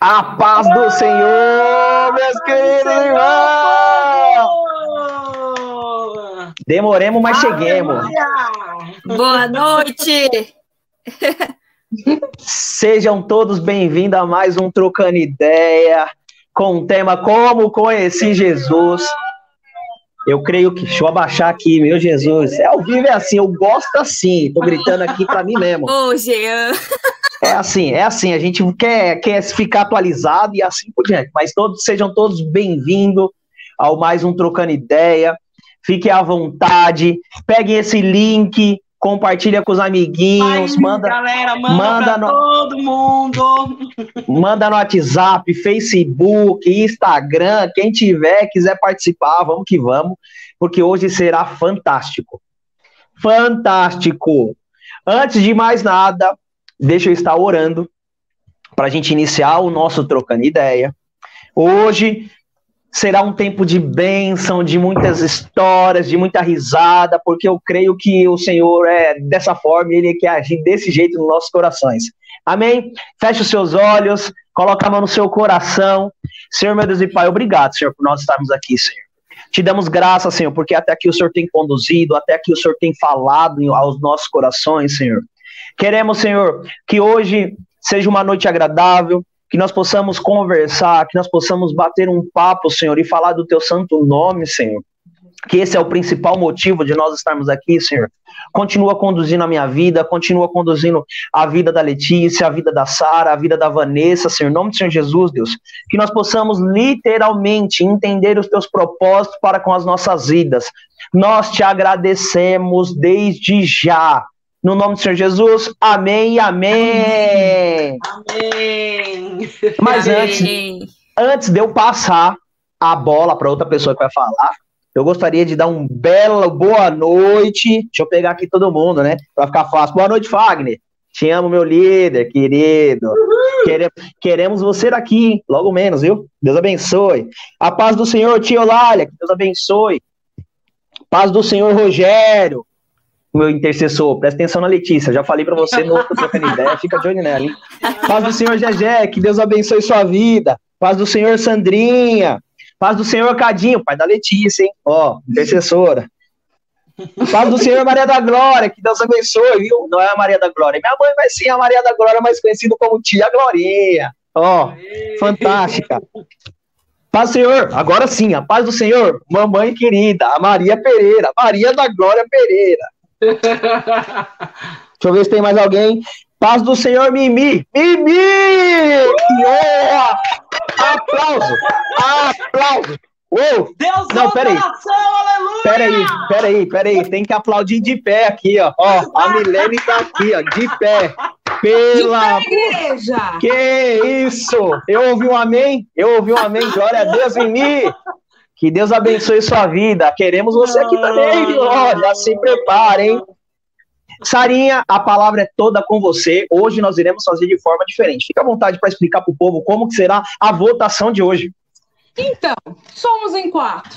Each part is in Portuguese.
A paz do Senhor, meus queridos irmãos! Demoremos, mas cheguemos. Boa noite! Sejam todos bem-vindos a mais um Trocando Ideia com o tema Como Conheci Jesus. Eu creio que. Deixa eu abaixar aqui, meu Jesus. É ao vivo é assim, eu gosto assim. Tô gritando aqui para mim mesmo. Ô, Jean. É assim, é assim, a gente quer, quer ficar atualizado e assim por diante. Mas todos sejam todos bem-vindos ao mais um Trocando Ideia. Fiquem à vontade, peguem esse link, compartilha com os amiguinhos, manda, galera, manda, manda no, todo mundo. Manda no WhatsApp, Facebook, Instagram, quem tiver, quiser participar, vamos que vamos, porque hoje será fantástico. Fantástico. Antes de mais nada, deixa eu estar orando para a gente iniciar o nosso trocando ideia. Hoje será um tempo de bênção, de muitas histórias, de muita risada, porque eu creio que o Senhor é dessa forma, Ele quer agir desse jeito nos nossos corações. Amém? Feche os seus olhos, coloca a mão no seu coração. Senhor, meu Deus e Pai, obrigado, Senhor, por nós estarmos aqui, Senhor. Te damos graça, Senhor, porque até aqui o Senhor tem conduzido, até aqui o Senhor tem falado aos nossos corações, Senhor. Queremos, Senhor, que hoje seja uma noite agradável, que nós possamos conversar, que nós possamos bater um papo, Senhor, e falar do teu santo nome, Senhor. Que esse é o principal motivo de nós estarmos aqui, Senhor. Continua conduzindo a minha vida, continua conduzindo a vida da Letícia, a vida da Sara, a vida da Vanessa, Senhor. Em nome do Senhor Jesus, Deus. Que nós possamos literalmente entender os teus propósitos para com as nossas vidas. Nós te agradecemos desde já no nome do Senhor Jesus, amém e amém. Amém. Mas amém. antes, antes de eu passar a bola para outra pessoa que vai falar, eu gostaria de dar um belo boa noite. Deixa eu pegar aqui todo mundo, né? Para ficar fácil. Boa noite, Fagner. Te amo, meu líder, querido. Queremos, queremos você aqui, logo menos, viu? Deus abençoe. A paz do Senhor, tio Lália, que Deus abençoe. Paz do Senhor, Rogério meu intercessor, presta atenção na Letícia, já falei para você no outro trocando ideia, fica de olho nela, hein? Paz do Senhor Gegé, que Deus abençoe sua vida. Paz do Senhor Sandrinha. Paz do Senhor Cadinho, pai da Letícia, hein? Ó, intercessora. Paz do Senhor Maria da Glória, que Deus abençoe, viu? Não é a Maria da Glória, minha mãe vai ser a Maria da Glória, mais conhecida como Tia Glorinha. Ó, fantástica. Paz do Senhor, agora sim, a paz do Senhor, mamãe querida, a Maria Pereira, Maria da Glória Pereira. Deixa eu ver se tem mais alguém. Paz do Senhor, Mimi! Mimi! Que honra! Aplauso! Aplauso! Uou! Deus Não, peraí. aleluia! Peraí, peraí, peraí. Tem que aplaudir de pé aqui, ó. Ó, a Milene tá aqui, ó, de pé. Pela. De pé, igreja! Que isso! Eu ouvi um amém? Eu ouvi um amém. Glória a Deus, Mimi! Que Deus abençoe sua vida. Queremos você aqui também, viu? já se preparem. Sarinha, a palavra é toda com você. Hoje nós iremos fazer de forma diferente. Fica à vontade para explicar para o povo como será a votação de hoje. Então, somos em quatro,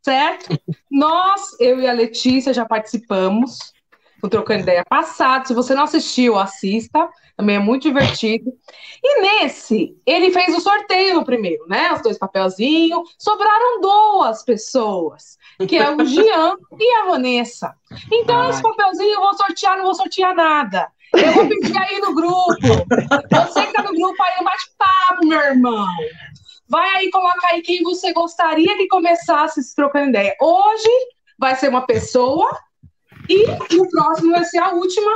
certo? Nós, eu e a Letícia, já participamos do Trocando Ideia passado. Se você não assistiu, assista. Também é muito divertido. E nesse, ele fez o sorteio no primeiro, né? Os dois papelzinhos. Sobraram duas pessoas, que é o Jean e a Vanessa. Então, Ai. esse papelzinho eu vou sortear, não vou sortear nada. Eu vou pedir aí no grupo. Você que tá no grupo aí, bate-papo, meu irmão. Vai aí, coloca aí quem você gostaria que começasse esse trocando ideia. Hoje vai ser uma pessoa e no próximo vai ser a última.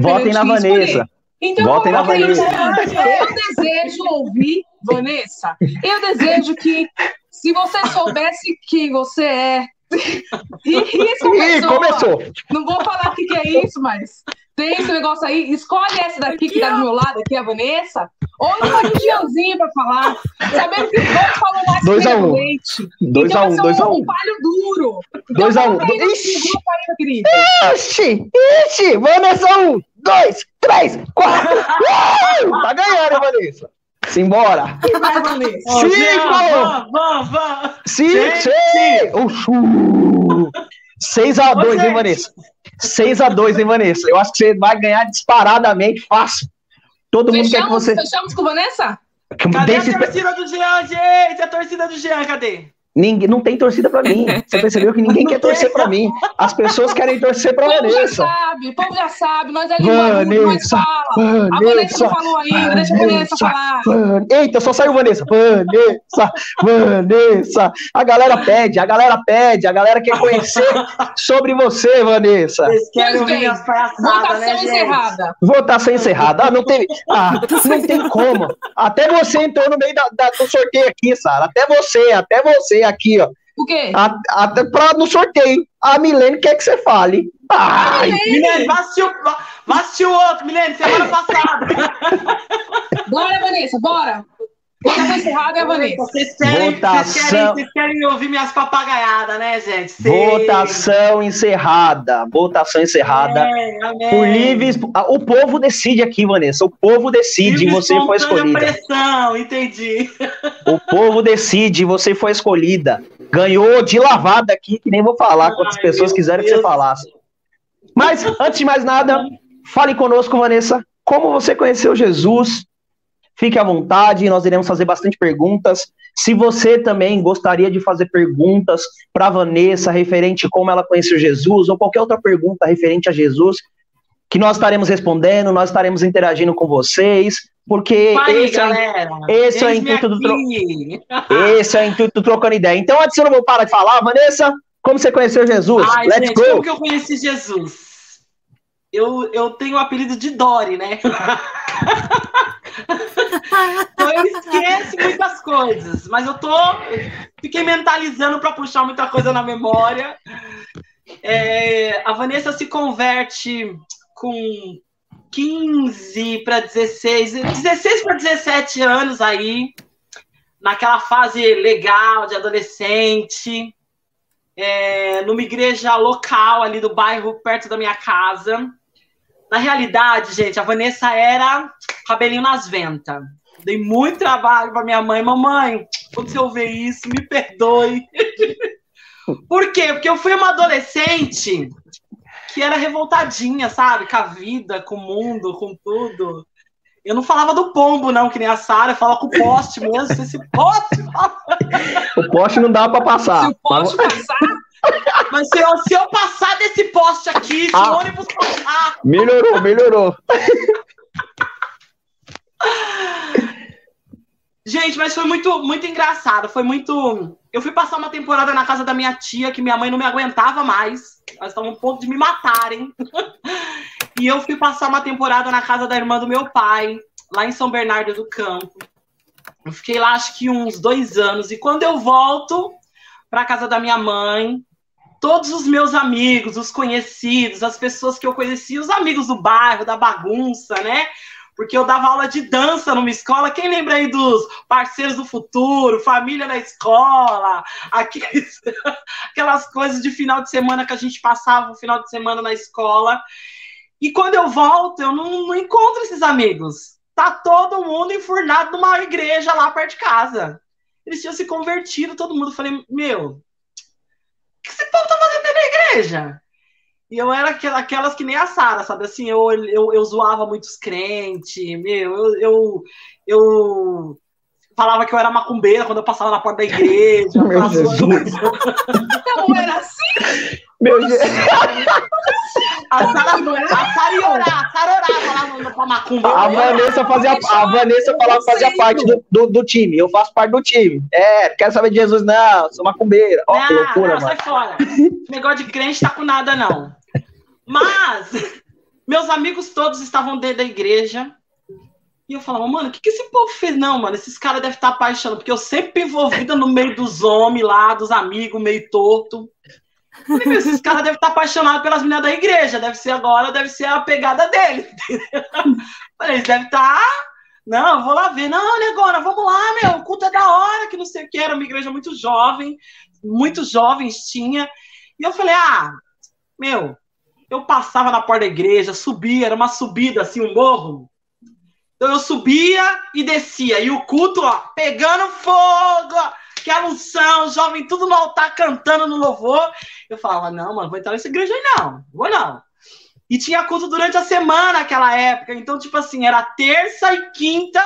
Votem na Vanessa. Escolher. Então, Votem na Vanessa. Eu desejo ouvir, Vanessa, eu desejo que, se você soubesse quem você é, e isso começou, Ih, começou. Não vou falar o que, que é isso, mas tem esse negócio aí. Escolhe essa daqui que tá do meu lado, aqui, a Vanessa. Ou não pode um Gianzinho pra falar. Sabendo que vamos falar mais 2 a 1 um. leite. 2 então, a 1 um, 2 a 1 um. palho duro. 2 então, a 1 um. Ixi, ixi, ixi. Vanessa 1, 2, 3, 4. Tá ganhando, Vanessa. Simbora! Vai, Vanessa. Cinco! Vamos, vamos! Cinco! Seis! Seis a dois, hein, Vanessa? 6 a 2 hein, Vanessa? Eu acho que você vai ganhar disparadamente fácil. Todo mundo fechamos, quer que você. Fechamos com Vanessa? Cadê Desses- a torcida do Jean, gente? A torcida do Jean, cadê? Ninguém, não tem torcida pra mim. Você percebeu que ninguém Não quer tem. torcer pra mim. As pessoas querem torcer pra O povo já Vanessa. sabe, o povo já sabe, nós é linguarudo, nós Vanessa, fala. A Vanessa Vanessa, não falou ainda, deixa a Vanessa falar. Van- Eita, só saiu Vanessa. Vanessa, Vanessa. A galera pede, a galera pede, a galera quer conhecer sobre você, Vanessa. Vocês querem bem, as palhaçadas, Votação né, gente? encerrada. Votação encerrada. Ah, não teve. Ah, não tem como. Até você entrou no meio da- da- do sorteio aqui, Sara. Até você, até você aqui, ó. O quê? A- Até pra, no sorteio. A Milene quer que você fale. Ai, Milene, vai assistir, o- vai assistir o outro, Milene, semana passada. Bora, Vanessa, bora. Votação encerrada é Vanessa. Vocês querem, Votação. vocês, querem, vocês querem ouvir minhas papagaiadas, né, gente? Sei. votação encerrada. Votação encerrada. Amém, amém. Por livres. ah, O povo decide aqui, Vanessa. O povo decide. Livre, Você foi escolhida. pressão, entendi. O povo decide. Você foi escolhida. Ganhou de lavada aqui, que nem vou falar quantas Ai, pessoas meu quiserem que Deus. você falasse. Mas, antes de mais nada, fale conosco, Vanessa. Como você conheceu Jesus? Fique à vontade, nós iremos fazer bastante perguntas. Se você também gostaria de fazer perguntas para Vanessa referente a como ela conheceu Jesus, ou qualquer outra pergunta referente a Jesus, que nós estaremos respondendo, nós estaremos interagindo com vocês, porque Aí, esse, é, galera. esse é o Eis-me intuito do tro- esse é o intuito do Trocando Ideia. Então, antes eu não vou parar de falar, Vanessa, como você conheceu Jesus? Ai, Let's gente, go! como que eu conheci Jesus? Eu, eu tenho o apelido de Dory, né? eu esqueço muitas coisas, mas eu tô. Fiquei mentalizando para puxar muita coisa na memória. É, a Vanessa se converte com 15 para 16, 16 para 17 anos aí, naquela fase legal de adolescente é, numa igreja local ali do bairro perto da minha casa. Na realidade, gente, a Vanessa era cabelinho nas ventas. Dei muito trabalho para minha mãe. Mamãe, quando você ouvir isso, me perdoe. Por quê? Porque eu fui uma adolescente que era revoltadinha, sabe? Com a vida, com o mundo, com tudo. Eu não falava do pombo, não, que nem a Sara, eu falava com o poste mesmo. Esse poste, O poste não dá para passar. Se o poste passar, Mas se eu, se eu passar desse poste aqui, se Ah. o ônibus passar. Melhorou, melhorou. Gente, mas foi muito, muito engraçado. Foi muito. Eu fui passar uma temporada na casa da minha tia, que minha mãe não me aguentava mais. Elas estavam a ponto de me matarem. e eu fui passar uma temporada na casa da irmã do meu pai, lá em São Bernardo do Campo. Eu fiquei lá acho que uns dois anos. E quando eu volto para casa da minha mãe, todos os meus amigos, os conhecidos, as pessoas que eu conhecia, os amigos do bairro, da bagunça, né? Porque eu dava aula de dança numa escola. Quem lembra aí dos parceiros do futuro, família na escola, aqueles, aquelas coisas de final de semana que a gente passava o final de semana na escola. E quando eu volto, eu não, não encontro esses amigos. Tá todo mundo enfurnado numa igreja lá perto de casa. Eles tinham se convertido, todo mundo. Eu falei, meu, que esse povo tá fazendo dentro da igreja? E eu era aquela- aquelas que nem a Sara, sabe? Assim, eu, eu, eu zoava muitos crentes, meu, eu, eu, eu falava que eu era macumbeira quando eu passava na porta da igreja. Meu. Jesus. não era assim. Meu Je- A Sara, a Sara ia orar, a Sara orava lá no, no, pra macumba. A Vanessa fazia, a Vanessa falava que fazia parte do, do, do time. Eu faço parte do time. É, quero saber de Jesus, não. Sou macumbeira. Ó, que não, loucura, não, mano. sai fora. Negócio de crente tá com nada, não. Mas, meus amigos todos estavam dentro da igreja. E eu falava, mano, o que, que esse povo fez? Não, mano, esses caras devem estar apaixonando, porque eu sempre envolvida no meio dos homens lá, dos amigos, meio torto. Meu, esses caras devem estar apaixonados pelas meninas da igreja. Deve ser agora, deve ser a pegada entendeu? Falei, eles devem estar. Não, vou lá ver. Não, agora, vamos lá, meu. O culto é da hora, que não sei o que. Era uma igreja muito jovem, muitos jovens tinha. E eu falei, ah, meu, eu passava na porta da igreja, subia, era uma subida assim, um morro. Então eu subia e descia. E o culto, ó, pegando fogo, ó, que a unção, jovem, tudo no altar, cantando no louvor. Eu falava, não, mano, vou entrar nessa igreja aí não, vou não. E tinha culto durante a semana naquela época. Então, tipo assim, era terça e quinta,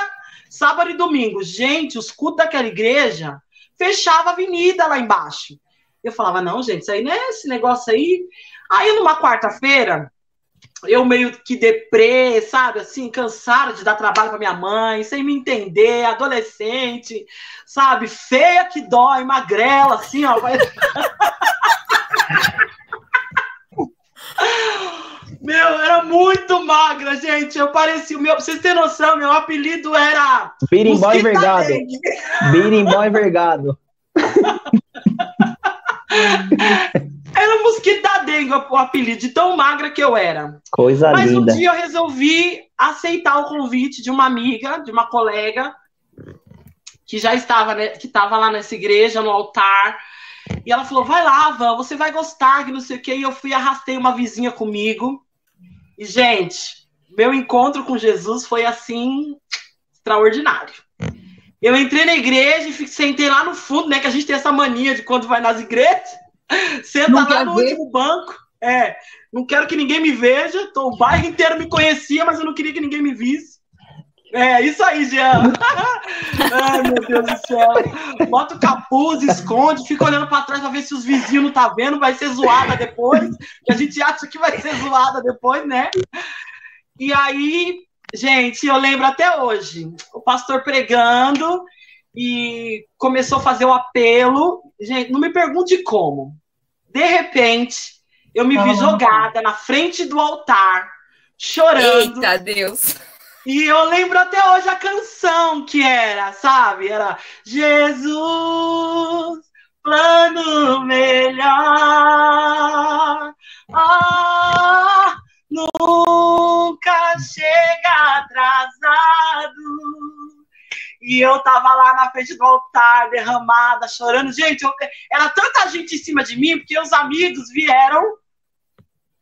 sábado e domingo. Gente, os cultos daquela igreja fechava a avenida lá embaixo. Eu falava, não, gente, isso aí não é esse negócio aí. Aí, numa quarta-feira, eu meio que deprê, sabe, assim, cansada de dar trabalho para minha mãe, sem me entender, adolescente, sabe, feia que dói, magrela, assim, ó. Meu, era muito magra, gente. Eu parecia. Meu, pra vocês terem noção, meu apelido era. Birimbó envergado. Birimbó envergado. mosquito da dengue o apelido, de tão magra que eu era. Coisa Mas linda. Mas um dia eu resolvi aceitar o convite de uma amiga, de uma colega, que já estava, né, que estava lá nessa igreja, no altar. E ela falou: vai lá, Van, você vai gostar, que não sei o quê. E eu fui arrastei uma vizinha comigo. E, gente, meu encontro com Jesus foi assim extraordinário. Eu entrei na igreja e sentei lá no fundo, né? Que a gente tem essa mania de quando vai nas igrejas, senta não lá no ver. último banco. É, não quero que ninguém me veja. Tô, o bairro inteiro me conhecia, mas eu não queria que ninguém me visse. É, isso aí, Jean. Ai, meu Deus do céu. Bota o capuz, esconde, fica olhando para trás para ver se os vizinhos não tá vendo, vai ser zoada depois, que a gente acha que vai ser zoada depois, né? E aí, gente, eu lembro até hoje, o pastor pregando e começou a fazer o apelo. Gente, não me pergunte como. De repente, eu me vi jogada na frente do altar, chorando. Eita, Deus! E eu lembro até hoje a canção que era, sabe? Era Jesus, plano melhor. Ah, nunca chega atrasado. E eu tava lá na frente do altar, derramada, chorando. Gente, eu, era tanta gente em cima de mim, porque os amigos vieram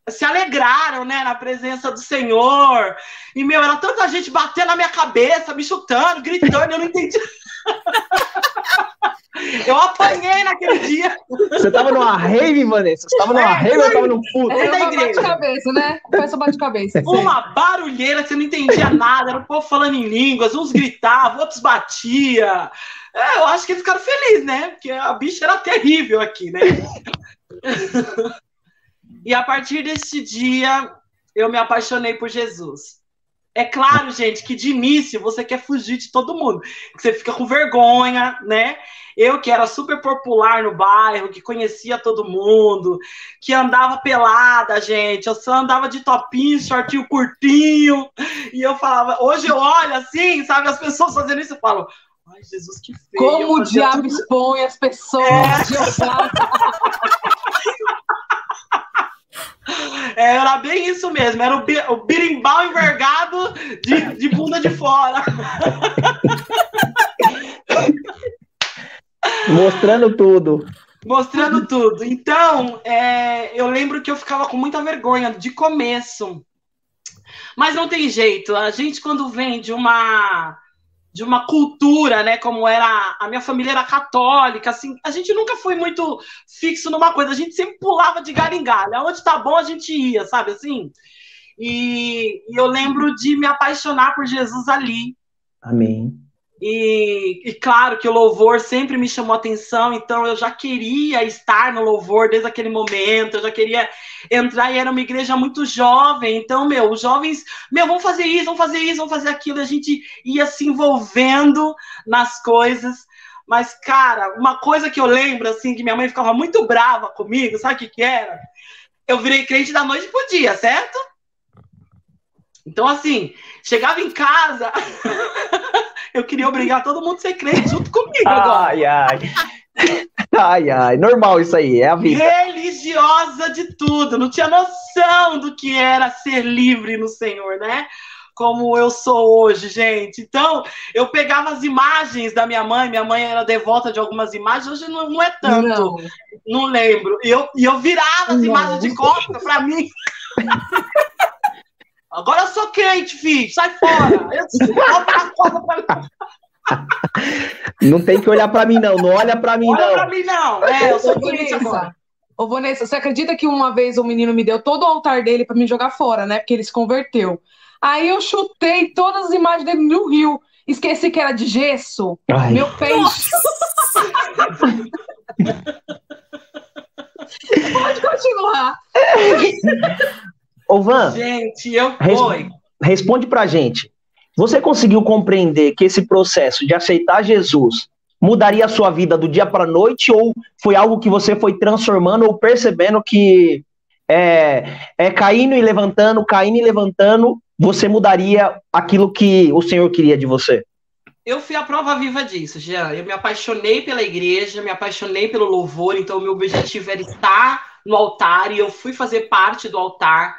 se alegraram, né, na presença do Senhor. E, meu, era tanta gente batendo na minha cabeça, me chutando, gritando, eu não entendi. eu apanhei naquele dia. Você tava numa rave, Vanessa? Você tava numa é, rave ou tava num puto? É, uma bate-cabeça, né? Começa bate-cabeça. Uma barulheira que você não entendia nada, era o povo falando em línguas, uns gritavam, outros batiam. É, eu acho que eles ficaram felizes, né? Porque a bicha era terrível aqui, né? E a partir desse dia, eu me apaixonei por Jesus. É claro, gente, que de início você quer fugir de todo mundo, que você fica com vergonha, né? Eu que era super popular no bairro, que conhecia todo mundo, que andava pelada, gente, eu só andava de topinho, shortinho curtinho, e eu falava, hoje eu olho assim, sabe, as pessoas fazendo isso, eu falo, ai, Jesus, que feio. Como o diabo tudo... expõe as pessoas. É. É, era bem isso mesmo, era o, o birimbau envergado de, de bunda de fora. Mostrando tudo. Mostrando tudo. Então, é, eu lembro que eu ficava com muita vergonha de começo. Mas não tem jeito. A gente, quando vem de uma de uma cultura, né? Como era a minha família era católica, assim, a gente nunca foi muito fixo numa coisa, a gente sempre pulava de galho em galho. Aonde tá bom a gente ia, sabe assim? E, e eu lembro de me apaixonar por Jesus ali. Amém. E, e, claro que o louvor sempre me chamou atenção, então eu já queria estar no louvor desde aquele momento, eu já queria entrar e era uma igreja muito jovem, então, meu, os jovens, meu, vamos fazer isso, vamos fazer isso, vamos fazer aquilo, a gente ia se envolvendo nas coisas. Mas, cara, uma coisa que eu lembro, assim, que minha mãe ficava muito brava comigo, sabe o que que era? Eu virei crente da noite pro dia, certo? Então, assim, chegava em casa, eu queria obrigar todo mundo a ser crente junto comigo agora. Ai, ai. Ai, ai, normal isso aí, é a vida. Religiosa de tudo, não tinha noção do que era ser livre no Senhor, né? Como eu sou hoje, gente. Então, eu pegava as imagens da minha mãe, minha mãe era devota de algumas imagens, hoje não, não é tanto, não, não lembro. E eu, e eu virava as não. imagens de costa para mim. Agora eu sou crente, filho, sai fora. Eu, não tem que olhar para mim, não. Não olha para mim, olha não. Olha para mim, não. É, eu sou crente agora. Ô, Vanessa, você acredita que uma vez o menino me deu todo o altar dele para me jogar fora, né? Porque ele se converteu. Aí eu chutei todas as imagens dele no rio. esqueci que era de gesso. Ai. Meu peixe. Pode continuar. Ô, Van. Gente, eu fui. Responde pra gente. Você conseguiu compreender que esse processo de aceitar Jesus mudaria a sua vida do dia para a noite ou foi algo que você foi transformando ou percebendo que é, é caindo e levantando, caindo e levantando, você mudaria aquilo que o Senhor queria de você? Eu fui a prova viva disso, Jean. Eu me apaixonei pela igreja, me apaixonei pelo louvor, então o meu objetivo era estar no altar e eu fui fazer parte do altar.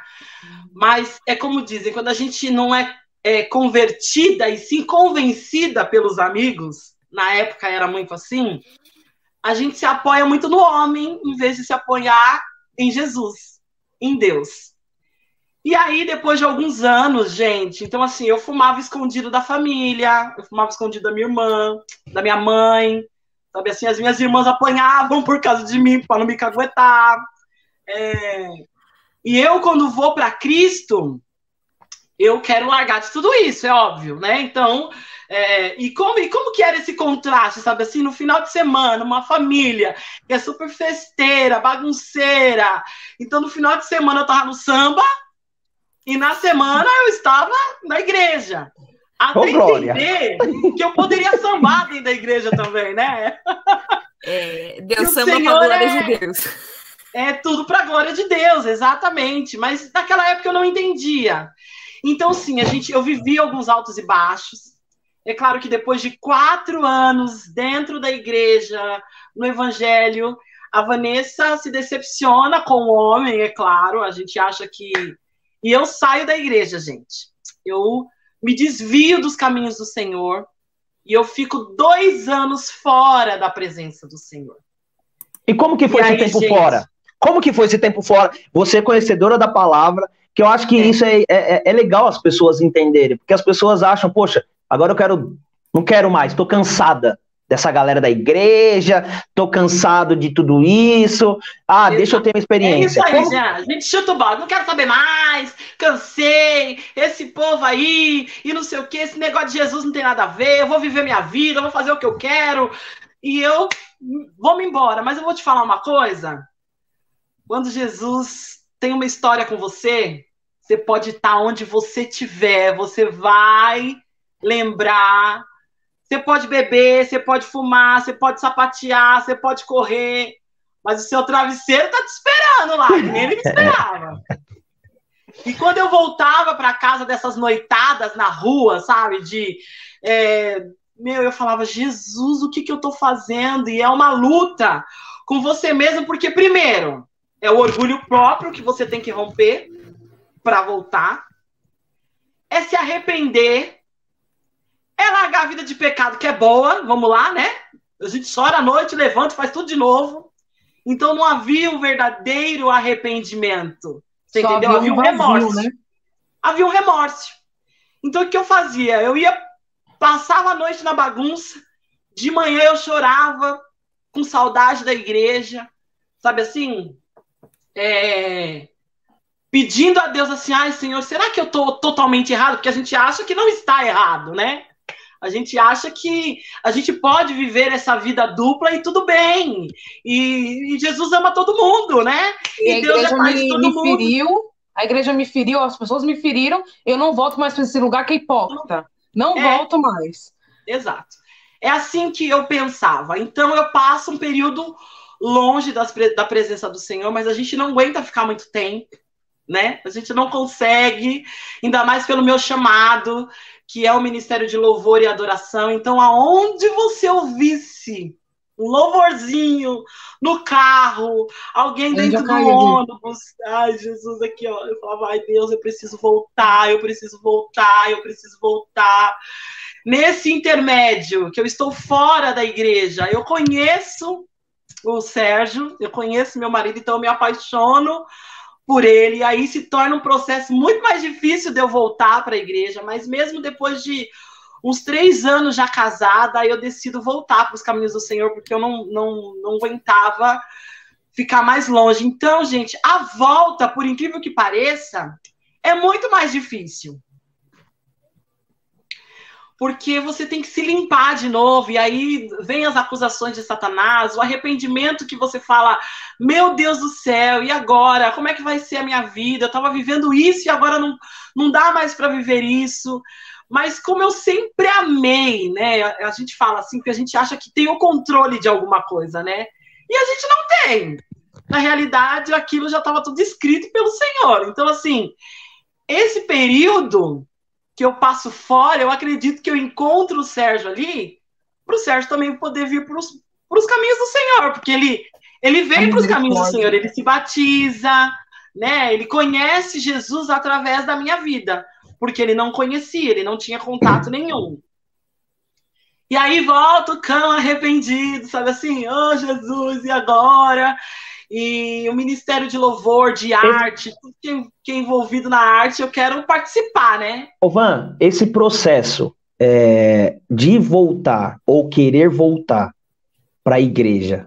Mas é como dizem, quando a gente não é, é convertida e sim convencida pelos amigos, na época era muito assim, a gente se apoia muito no homem em vez de se apoiar em Jesus, em Deus. E aí, depois de alguns anos, gente, então assim, eu fumava escondido da família, eu fumava escondido da minha irmã, da minha mãe, sabe assim, as minhas irmãs apanhavam por causa de mim, para não me caguetar. É... E eu, quando vou para Cristo, eu quero largar de tudo isso, é óbvio, né? Então, é, e, como, e como que era esse contraste, sabe assim, no final de semana, uma família que é super festeira, bagunceira. Então, no final de semana eu tava no samba e na semana eu estava na igreja. Até oh, entender que eu poderia sambar dentro da igreja também, né? É, Deus samba para a glória é... de Deus. É tudo para a glória de Deus, exatamente. Mas naquela época eu não entendia. Então, sim, a gente, eu vivi alguns altos e baixos. É claro que depois de quatro anos dentro da igreja, no evangelho, a Vanessa se decepciona com o homem, é claro. A gente acha que. E eu saio da igreja, gente. Eu me desvio dos caminhos do Senhor e eu fico dois anos fora da presença do Senhor. E como que foi e esse aí, tempo gente... fora? Como que foi esse tempo fora? Você é conhecedora da palavra, que eu acho que é. isso é, é, é, legal as pessoas entenderem, porque as pessoas acham, poxa, agora eu quero, não quero mais, estou cansada dessa galera da igreja, tô cansado de tudo isso. Ah, Exato. deixa eu ter uma experiência. É isso aí, Como... já. A gente chuta o balde, não quero saber mais, cansei, esse povo aí, e não sei o que, esse negócio de Jesus não tem nada a ver, eu vou viver minha vida, eu vou fazer o que eu quero, e eu vou me embora. Mas eu vou te falar uma coisa. Quando Jesus tem uma história com você, você pode estar onde você estiver, você vai lembrar. Você pode beber, você pode fumar, você pode sapatear, você pode correr, mas o seu travesseiro tá te esperando lá, nem ele me esperava. E quando eu voltava para casa dessas noitadas na rua, sabe, de é, meu, eu falava, Jesus, o que, que eu tô fazendo? E é uma luta com você mesmo, porque primeiro é o orgulho próprio que você tem que romper para voltar, é se arrepender é largar a vida de pecado, que é boa, vamos lá, né? A gente chora à noite, levanta, faz tudo de novo. Então não havia um verdadeiro arrependimento. Você Só entendeu? Havia um, vazio, remorso. Né? Havia um remorso. Então o que eu fazia? Eu ia, passava a noite na bagunça, de manhã eu chorava, com saudade da igreja, sabe assim? É, pedindo a Deus assim, ai Senhor, será que eu estou totalmente errado? Porque a gente acha que não está errado, né? A gente acha que a gente pode viver essa vida dupla e tudo bem. E, e Jesus ama todo mundo, né? E, e Deus é pai me, todo me mundo. Feriu, a igreja me feriu, as pessoas me feriram, eu não volto mais para esse lugar que é hipócrita. Não é, volto mais. Exato. É assim que eu pensava. Então eu passo um período longe das, da presença do Senhor, mas a gente não aguenta ficar muito tempo, né? A gente não consegue, ainda mais pelo meu chamado que é o Ministério de Louvor e Adoração. Então, aonde você ouvisse um louvorzinho no carro, alguém dentro do ônibus. Ai, Jesus, aqui, ó. Eu falava, ai, Deus, eu preciso voltar, eu preciso voltar, eu preciso voltar. Nesse intermédio, que eu estou fora da igreja, eu conheço o Sérgio, eu conheço meu marido, então eu me apaixono por ele, e aí se torna um processo muito mais difícil de eu voltar para a igreja, mas mesmo depois de uns três anos já casada, aí eu decido voltar para os caminhos do Senhor, porque eu não, não, não aguentava ficar mais longe. Então, gente, a volta, por incrível que pareça, é muito mais difícil. Porque você tem que se limpar de novo, e aí vem as acusações de Satanás, o arrependimento que você fala, meu Deus do céu, e agora? Como é que vai ser a minha vida? Eu estava vivendo isso e agora não, não dá mais para viver isso. Mas como eu sempre amei, né? A gente fala assim, que a gente acha que tem o controle de alguma coisa, né? E a gente não tem. Na realidade, aquilo já estava tudo escrito pelo Senhor. Então, assim, esse período que eu passo fora, eu acredito que eu encontro o Sérgio ali, para o Sérgio também poder vir para os caminhos do Senhor, porque ele, ele vem para os caminhos do Senhor, ele se batiza, né? Ele conhece Jesus através da minha vida, porque ele não conhecia, ele não tinha contato nenhum. E aí volta o cão arrependido, sabe assim, oh Jesus, e agora? E o Ministério de Louvor, de arte, tudo que, que é envolvido na arte, eu quero participar, né? Ô Van, esse processo é, de voltar ou querer voltar para a igreja,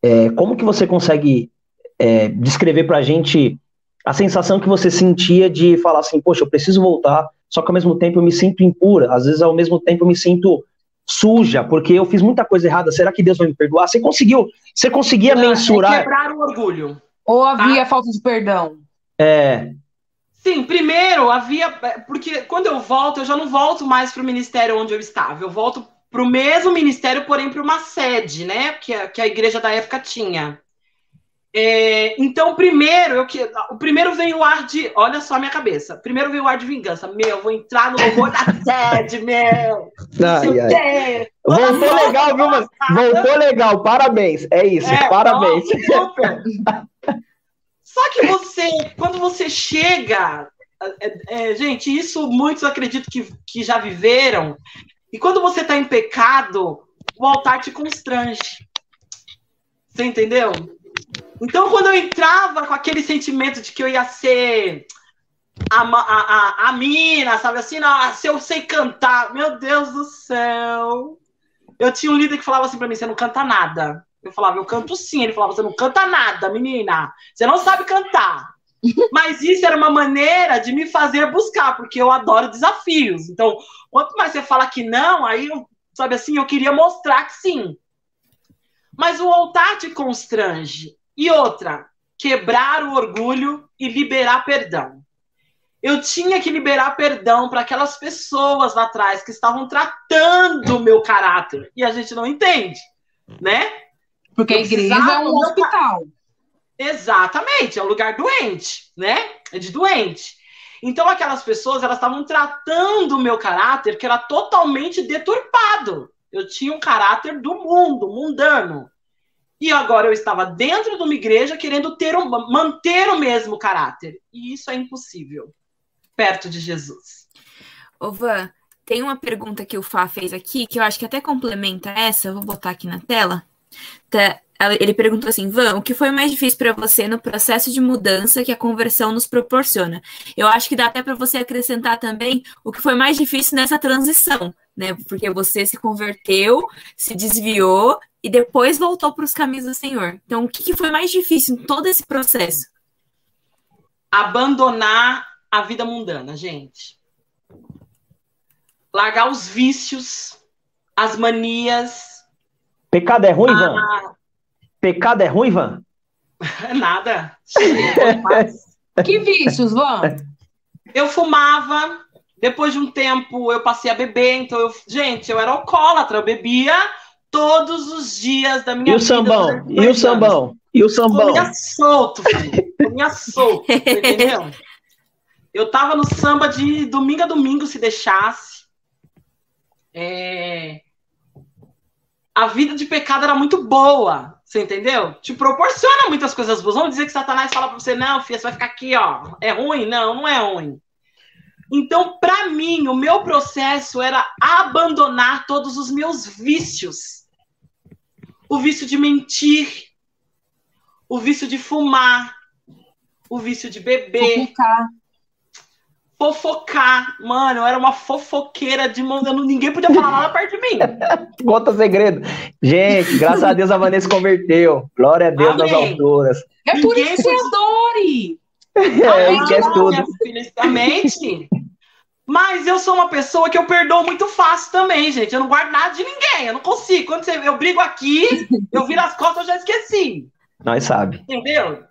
é, como que você consegue é, descrever para a gente a sensação que você sentia de falar assim, poxa, eu preciso voltar, só que ao mesmo tempo eu me sinto impura, às vezes ao mesmo tempo eu me sinto suja, porque eu fiz muita coisa errada, será que Deus vai me perdoar? Você conseguiu, você conseguia é, mensurar... É quebrar o orgulho. Ou havia tá? falta de perdão? É... Sim, primeiro havia... Porque quando eu volto, eu já não volto mais para o ministério onde eu estava, eu volto para o mesmo ministério, porém para uma sede, né, que a, que a igreja da época tinha. É, então, primeiro, eu que, o primeiro vem o ar de. Olha só a minha cabeça. Primeiro vem o ar de vingança. Meu, vou entrar no louvor da sede, meu. Ai, ai. Voltou legal, viu, mano? Voltou legal, parabéns. É isso, é, parabéns. Só que você, quando você chega. É, é, gente, isso muitos acredito que, que já viveram. E quando você está em pecado, o altar te constrange. Você entendeu? Então, quando eu entrava com aquele sentimento de que eu ia ser a, a, a, a mina, sabe assim, se eu sei cantar, meu Deus do céu. Eu tinha um líder que falava assim pra mim: você não canta nada. Eu falava, eu canto sim. Ele falava, você não canta nada, menina. Você não sabe cantar. Mas isso era uma maneira de me fazer buscar, porque eu adoro desafios. Então, quanto mais você fala que não, aí, sabe assim, eu queria mostrar que sim. Mas o altar te constrange. E outra, quebrar o orgulho e liberar perdão. Eu tinha que liberar perdão para aquelas pessoas lá atrás que estavam tratando o meu caráter. E a gente não entende, né? Porque a igreja é um hospital. Exatamente, é um lugar doente, né? É de doente. Então aquelas pessoas, elas estavam tratando o meu caráter que era totalmente deturpado. Eu tinha um caráter do mundo, mundano. E agora eu estava dentro de uma igreja querendo ter um, manter o mesmo caráter. E isso é impossível perto de Jesus. Ô Van, tem uma pergunta que o Fá fez aqui, que eu acho que até complementa essa, eu vou botar aqui na tela. Tá, ele perguntou assim, Van, o que foi mais difícil para você no processo de mudança que a conversão nos proporciona? Eu acho que dá até para você acrescentar também o que foi mais difícil nessa transição, né? Porque você se converteu, se desviou e depois voltou para os caminhos do Senhor. Então, o que foi mais difícil em todo esse processo? Abandonar a vida mundana, gente. Largar os vícios, as manias. Pecado é ruim, Ivan? Ah. Pecado é ruim, Ivan? Nada. que vícios, Van? Eu fumava, depois de um tempo, eu passei a beber, então eu, gente, eu era alcoólatra, eu bebia todos os dias da minha e vida. O sambão? E o sambão? E o sambão? Comia solto, filho. Comia solto, entendeu? Eu tava no samba de domingo a domingo, se deixasse. É... A vida de pecado era muito boa, você entendeu? Te proporciona muitas coisas boas. Vamos dizer que Satanás fala pra você, não, filha, você vai ficar aqui, ó. É ruim? Não, não é ruim. Então, para mim, o meu processo era abandonar todos os meus vícios. O vício de mentir, o vício de fumar, o vício de beber. Fofocar. Fofocar. Mano, eu era uma fofoqueira de mão. Ninguém podia falar nada perto de mim. Conta segredo. Gente, graças a Deus a Vanessa converteu. Glória a Deus Amém. nas alturas. É por isso que adore. É, esquece tudo. Minha filha, Mas eu sou uma pessoa que eu perdoo muito fácil também, gente. Eu não guardo nada de ninguém. Eu não consigo. Quando você, eu brigo aqui, eu viro as costas, eu já esqueci. Nós sabe. Entendeu?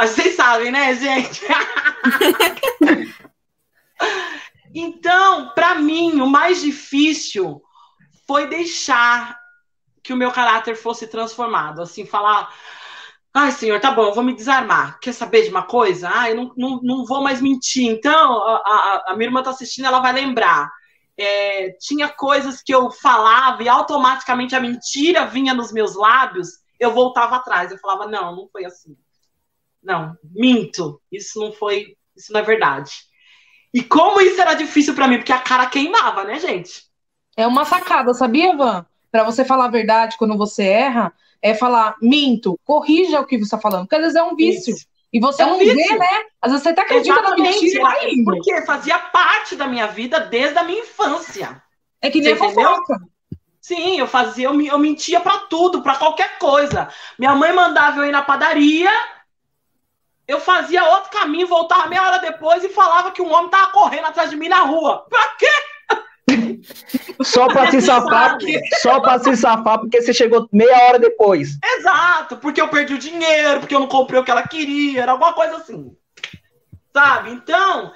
Vocês sabem, né, gente? então, para mim, o mais difícil foi deixar que o meu caráter fosse transformado. Assim, falar, Ai, senhor, tá bom, eu vou me desarmar. Quer saber de uma coisa? Ah, eu não, não, não vou mais mentir. Então, a, a, a minha irmã tá assistindo, ela vai lembrar. É, tinha coisas que eu falava e automaticamente a mentira vinha nos meus lábios, eu voltava atrás. Eu falava, não, não foi assim. Não, minto. Isso não foi, isso não é verdade. E como isso era difícil para mim, porque a cara queimava, né, gente? É uma sacada, sabia, Van? Para você falar a verdade quando você erra, é falar, minto, corrija o que você está falando, porque às vezes é um vício. Isso. E você é um não vício. vê, né? Às vezes você até acredita Exatamente. na mentira ainda. Porque fazia parte da minha vida desde a minha infância. É que nem a fofoca. Sim, eu fazia, eu, eu mentia para tudo, para qualquer coisa. Minha mãe mandava eu ir na padaria, eu fazia outro caminho, voltava meia hora depois e falava que um homem tava correndo atrás de mim na rua. Pra quê? Só para se safar, porque, só para se safar, porque você chegou meia hora depois. Exato, porque eu perdi o dinheiro, porque eu não comprei o que ela queria, era alguma coisa assim. Sabe? Então,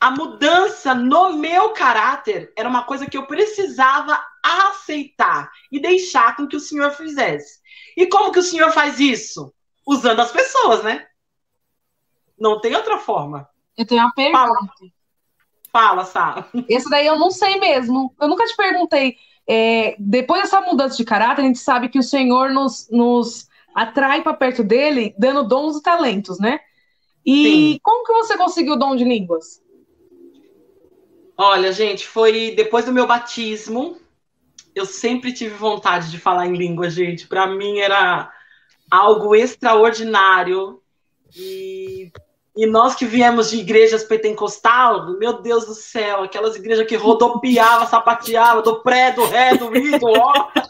a mudança no meu caráter era uma coisa que eu precisava aceitar e deixar com que o Senhor fizesse. E como que o Senhor faz isso? Usando as pessoas, né? Não tem outra forma. Eu tenho uma pergunta. Fala. Fala, Sá. Esse daí eu não sei mesmo. Eu nunca te perguntei. É, depois dessa mudança de caráter, a gente sabe que o Senhor nos, nos atrai para perto dele, dando dons e talentos, né? E Sim. como que você conseguiu o dom de línguas? Olha, gente, foi depois do meu batismo. Eu sempre tive vontade de falar em língua, gente. Para mim era algo extraordinário. E e nós que viemos de igrejas pentecostal, meu Deus do céu, aquelas igrejas que rodopiava, sapateava, do pré, do ré, do mi, do ó.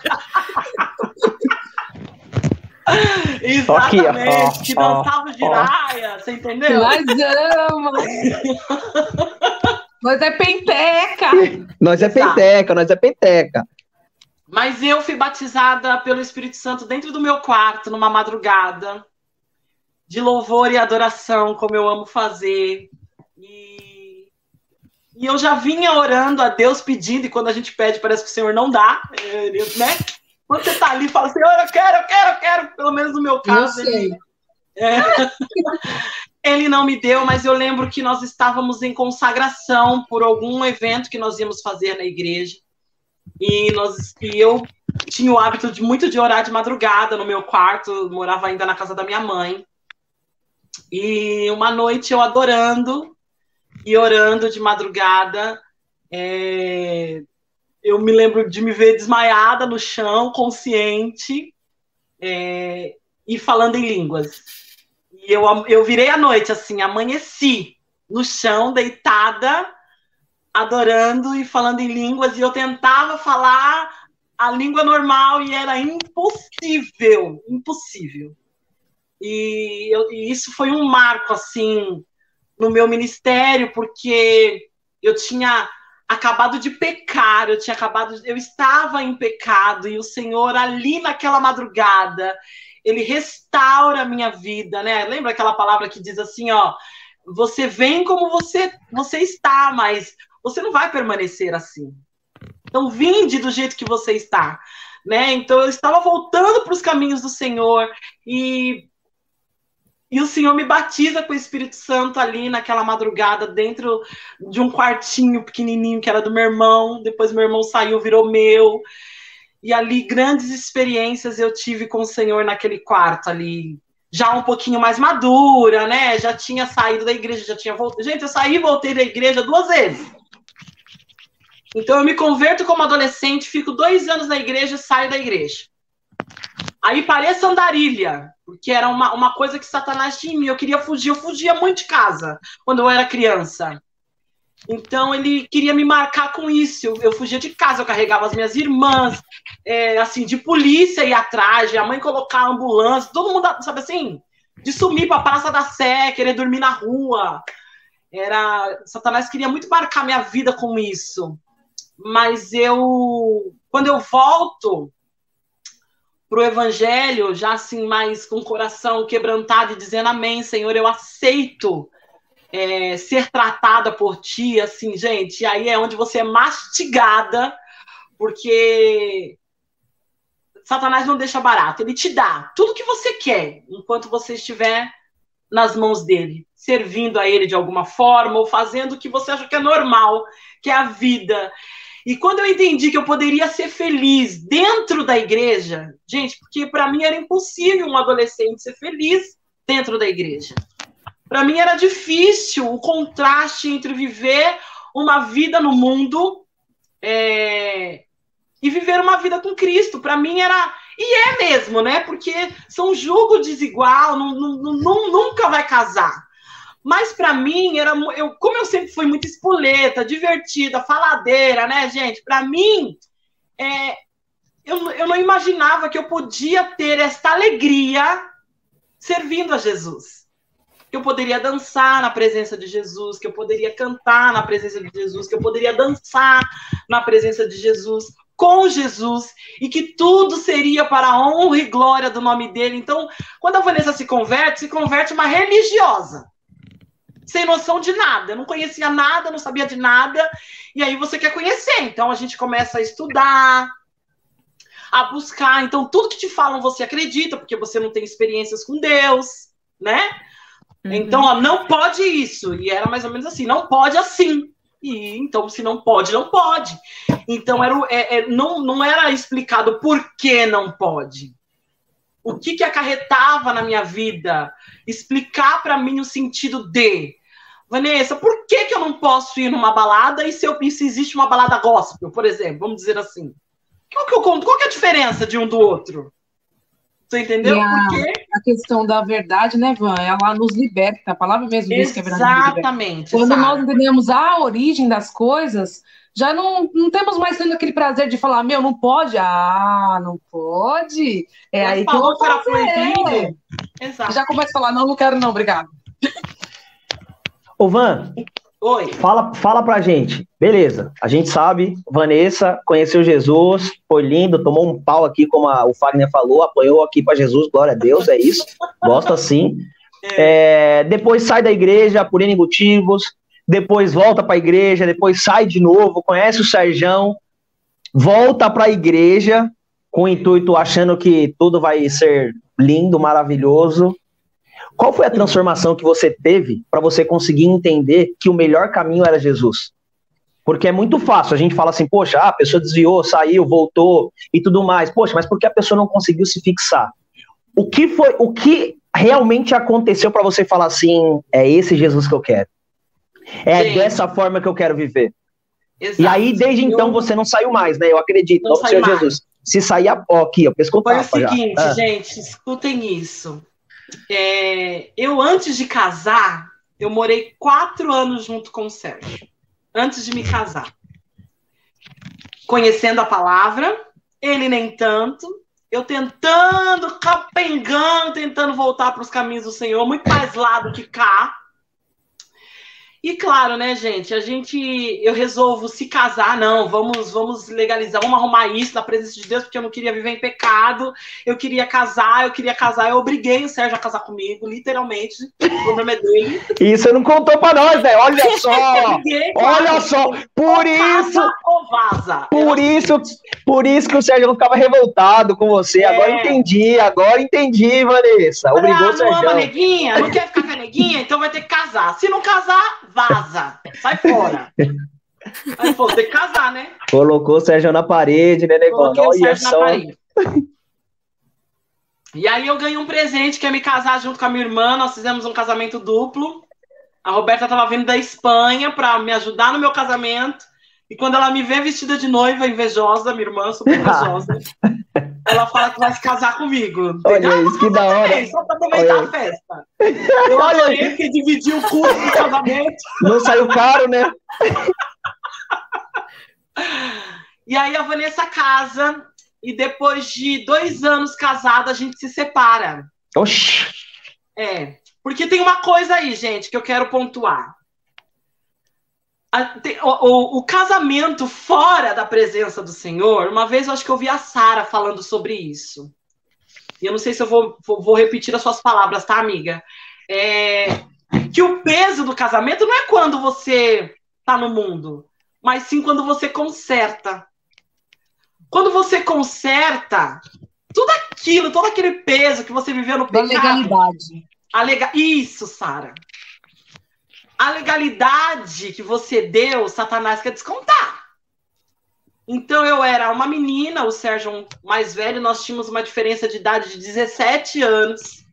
Exatamente, que dançava giraia, você entendeu? Nós ama! nós é penteca! Nós é penteca, nós é penteca. Mas eu fui batizada pelo Espírito Santo dentro do meu quarto, numa madrugada de louvor e adoração, como eu amo fazer. E, e eu já vinha orando a Deus pedindo, e quando a gente pede, parece que o Senhor não dá, é, né? Quando você tá ali, fala, Senhor, eu quero, eu quero, eu quero, pelo menos no meu caso. Ele, é, ele não me deu, mas eu lembro que nós estávamos em consagração por algum evento que nós íamos fazer na igreja. E, nós, e eu tinha o hábito de muito de orar de madrugada no meu quarto, morava ainda na casa da minha mãe. E uma noite eu adorando e orando de madrugada, é... eu me lembro de me ver desmaiada no chão, consciente, é... e falando em línguas. E eu, eu virei a noite, assim, amanheci no chão, deitada, adorando e falando em línguas, e eu tentava falar a língua normal e era impossível, impossível. E, eu, e isso foi um marco, assim, no meu ministério, porque eu tinha acabado de pecar, eu tinha acabado, eu estava em pecado e o Senhor ali naquela madrugada, ele restaura a minha vida, né? Lembra aquela palavra que diz assim, ó, você vem como você você está, mas você não vai permanecer assim. Então vinde do jeito que você está, né? Então eu estava voltando para os caminhos do Senhor e e o Senhor me batiza com o Espírito Santo ali naquela madrugada, dentro de um quartinho pequenininho que era do meu irmão. Depois meu irmão saiu, virou meu. E ali grandes experiências eu tive com o Senhor naquele quarto ali, já um pouquinho mais madura, né? Já tinha saído da igreja, já tinha voltado. Gente, eu saí e voltei da igreja duas vezes. Então eu me converto como adolescente, fico dois anos na igreja, saio da igreja. Aí pareça andarilha, porque era uma, uma coisa que Satanás tinha em mim. Eu queria fugir, eu fugia muito de casa quando eu era criança. Então ele queria me marcar com isso. Eu, eu fugia de casa, eu carregava as minhas irmãs, é, assim, de polícia ir atrás, a mãe colocar a ambulância, todo mundo, sabe assim, de sumir para a Praça da Sé, querer dormir na rua. Era Satanás queria muito marcar minha vida com isso. Mas eu quando eu volto para o evangelho, já assim mais com o coração quebrantado e dizendo amém, Senhor, eu aceito é, ser tratada por ti, assim, gente, e aí é onde você é mastigada, porque Satanás não deixa barato, ele te dá tudo que você quer, enquanto você estiver nas mãos dele, servindo a ele de alguma forma, ou fazendo o que você acha que é normal, que é a vida. E quando eu entendi que eu poderia ser feliz dentro da igreja, gente, porque para mim era impossível um adolescente ser feliz dentro da igreja. Para mim era difícil o contraste entre viver uma vida no mundo é, e viver uma vida com Cristo. Para mim era. E é mesmo, né? Porque são julgo desigual, não, não, não, nunca vai casar. Mas para mim era eu, como eu sempre fui muito espoleta, divertida, faladeira, né, gente? Para mim, é, eu, eu não imaginava que eu podia ter esta alegria servindo a Jesus que eu poderia dançar na presença de Jesus, que eu poderia cantar na presença de Jesus, que eu poderia dançar na presença de Jesus, com Jesus, e que tudo seria para a honra e glória do nome dele. Então, quando a Vanessa se converte, se converte uma religiosa, sem noção de nada, não conhecia nada, não sabia de nada, e aí você quer conhecer. Então, a gente começa a estudar, a buscar. Então, tudo que te falam você acredita, porque você não tem experiências com Deus, né? Uhum. Então, ó, não pode isso. E era mais ou menos assim, não pode assim. E então, se não pode, não pode. Então, era, é, é, não, não era explicado por que não pode. O que, que acarretava na minha vida? Explicar para mim o sentido de. Vanessa, por que, que eu não posso ir numa balada e se, eu, se existe uma balada gospel, por exemplo, vamos dizer assim? Qual que, eu, qual que é a diferença de um do outro? Você entendeu? A, a questão da verdade, né, Van? Ela nos liberta. A palavra mesmo diz que é verdade. Exatamente. Quando sabe? nós entendemos a origem das coisas, já não, não temos mais tendo aquele prazer de falar, meu, não pode. Ah, não pode. É Mas aí que eu vou fazer. Exato. Já começa a falar, não, não quero não, obrigado. Ô, Van, Oi. Fala, fala pra gente. Beleza, a gente sabe, Vanessa conheceu Jesus, foi lindo, tomou um pau aqui, como a, o Fagner falou, apanhou aqui para Jesus, glória a Deus, é isso. Gosto assim. É. É, depois sai da igreja por N motivos, depois volta para a igreja, depois sai de novo, conhece o Serjão, volta para a igreja com o intuito achando que tudo vai ser lindo, maravilhoso, qual foi a transformação que você teve para você conseguir entender que o melhor caminho era Jesus? Porque é muito fácil, a gente fala assim, poxa, a pessoa desviou, saiu, voltou e tudo mais. Poxa, mas por que a pessoa não conseguiu se fixar? O que foi, o que realmente aconteceu para você falar assim, é esse Jesus que eu quero? É Sim. dessa forma que eu quero viver. Exato. E aí, desde então, você não saiu mais, né? Eu acredito, não, Senhor mais. Jesus. Se sair ó, aqui, ó, pescoço Foi o seguinte, ah. gente, escutem isso. É, eu, antes de casar, eu morei quatro anos junto com o Sérgio. Antes de me casar. Conhecendo a palavra, ele nem tanto. Eu tentando, capengando, tentando voltar para os caminhos do Senhor, muito mais lá do que cá. E claro, né, gente, a gente, eu resolvo se casar, não, vamos, vamos legalizar, vamos arrumar isso na presença de Deus, porque eu não queria viver em pecado, eu queria casar, eu queria casar, eu obriguei o Sérgio a casar comigo, literalmente, o problema é dele. Você não contou pra nós, né? Olha só, olha só, por isso... ou vaza. Por isso, por isso que o Sérgio não ficava revoltado com você, é. agora entendi, agora entendi, Vanessa, obrigou ah, o Sérgio. Não ama neguinha, não quer ficar com a neguinha, então vai ter que casar, se não casar vaza, sai fora. Aí, pô, tem que casar, né? Colocou o Sérgio na parede, né, negócio? Coloquei o Sérgio só... na parede. E aí eu ganhei um presente, que é me casar junto com a minha irmã, nós fizemos um casamento duplo. A Roberta estava vindo da Espanha para me ajudar no meu casamento. E quando ela me vê vestida de noiva, invejosa, minha irmã, super invejosa, ela fala que vai se casar comigo. Olha ah, isso, que da hora. Também, só para aproveitar Olha. a festa. Eu Olha adorei que dividiu o custo do casamento. Não saiu caro, né? E aí a Vanessa casa, e depois de dois anos casada, a gente se separa. Oxi! É, porque tem uma coisa aí, gente, que eu quero pontuar. O, o, o, casamento fora da presença do Senhor, uma vez eu acho que eu vi a Sara falando sobre isso. E eu não sei se eu vou, vou, vou repetir as suas palavras, tá, amiga? É, que o peso do casamento não é quando você tá no mundo, mas sim quando você conserta. Quando você conserta, tudo aquilo, todo aquele peso que você viveu no pecado. A legalidade. A lega... Isso, Sara a legalidade que você deu, Satanás quer descontar. Então eu era uma menina, o Sérgio mais velho, nós tínhamos uma diferença de idade de 17 anos.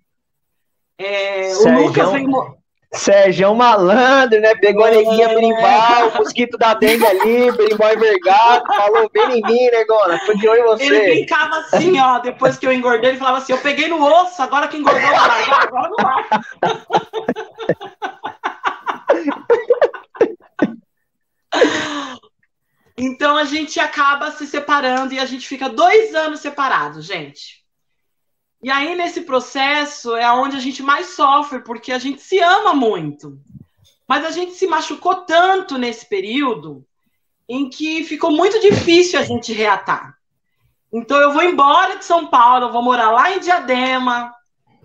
É, o Lucas veio. Sérgio malandro, né? Pegou a neguinha é... berimbau, o mosquito da dengue ali, berimbau envergado, falou bem em mim, negona, né, tô de olho em você. Ele brincava assim, ó, depois que eu engordei, ele falava assim, eu peguei no osso, agora que engordou, agora não vai. Então a gente acaba se separando e a gente fica dois anos separados, gente. E aí, nesse processo, é onde a gente mais sofre, porque a gente se ama muito. Mas a gente se machucou tanto nesse período em que ficou muito difícil a gente reatar. Então, eu vou embora de São Paulo, eu vou morar lá em Diadema.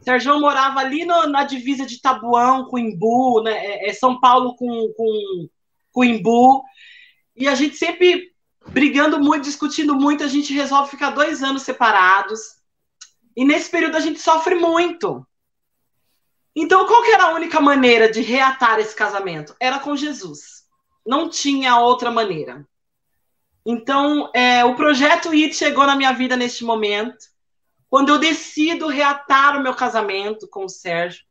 Sérgio morava ali no, na divisa de Tabuão com Imbu, né? É, é São Paulo com, com, com Imbu. E a gente sempre brigando muito, discutindo muito, a gente resolve ficar dois anos separados. E nesse período a gente sofre muito. Então, qual que era a única maneira de reatar esse casamento? Era com Jesus. Não tinha outra maneira. Então, é, o projeto IT chegou na minha vida neste momento, quando eu decido reatar o meu casamento com o Sérgio.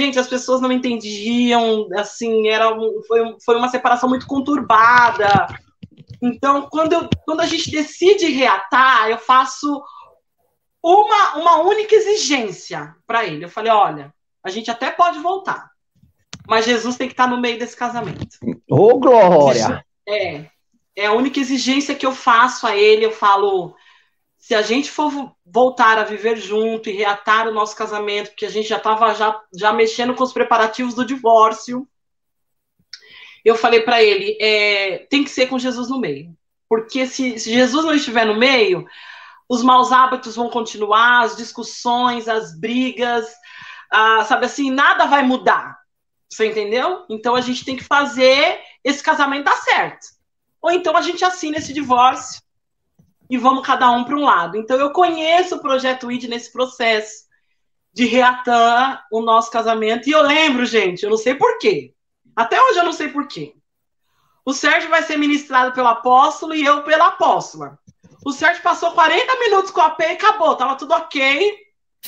Gente, as pessoas não entendiam, assim, era um, foi, foi uma separação muito conturbada. Então, quando, eu, quando a gente decide reatar, eu faço uma, uma única exigência para ele. Eu falei: olha, a gente até pode voltar, mas Jesus tem que estar no meio desse casamento. Ô, oh, glória! É, é a única exigência que eu faço a ele. Eu falo: se a gente for voltar a viver junto e reatar o nosso casamento, porque a gente já estava já, já mexendo com os preparativos do divórcio, eu falei para ele, é, tem que ser com Jesus no meio. Porque se, se Jesus não estiver no meio, os maus hábitos vão continuar, as discussões, as brigas, sabe assim, nada vai mudar. Você entendeu? Então a gente tem que fazer esse casamento dar certo. Ou então a gente assina esse divórcio e vamos cada um para um lado. Então, eu conheço o projeto ID nesse processo de reatar o nosso casamento. E eu lembro, gente, eu não sei porquê. Até hoje eu não sei porquê. O Sérgio vai ser ministrado pelo apóstolo e eu pela apóstola. O Sérgio passou 40 minutos com a P e acabou, tava tudo ok.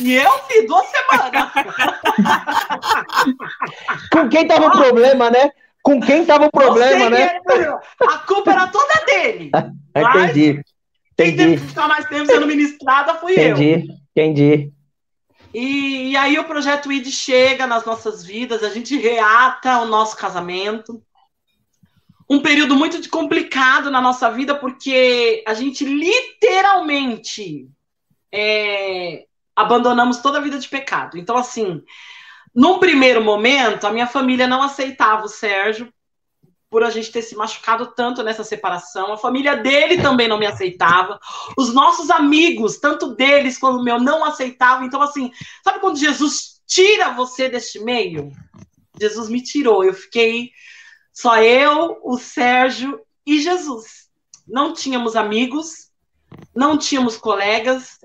E eu fiz duas semanas. com quem tava o problema, né? Com quem tava o problema, né? A culpa era toda dele. Entendi. Quem teve que ficar mais tempo sendo ministrada fui entendi, eu. Entendi. E, e aí o projeto ID chega nas nossas vidas, a gente reata o nosso casamento. Um período muito complicado na nossa vida, porque a gente literalmente é, abandonamos toda a vida de pecado. Então, assim, num primeiro momento, a minha família não aceitava o Sérgio, por a gente ter se machucado tanto nessa separação. A família dele também não me aceitava. Os nossos amigos, tanto deles quanto o meu, não aceitavam. Então, assim, sabe quando Jesus tira você deste meio? Jesus me tirou. Eu fiquei só eu, o Sérgio e Jesus. Não tínhamos amigos, não tínhamos colegas.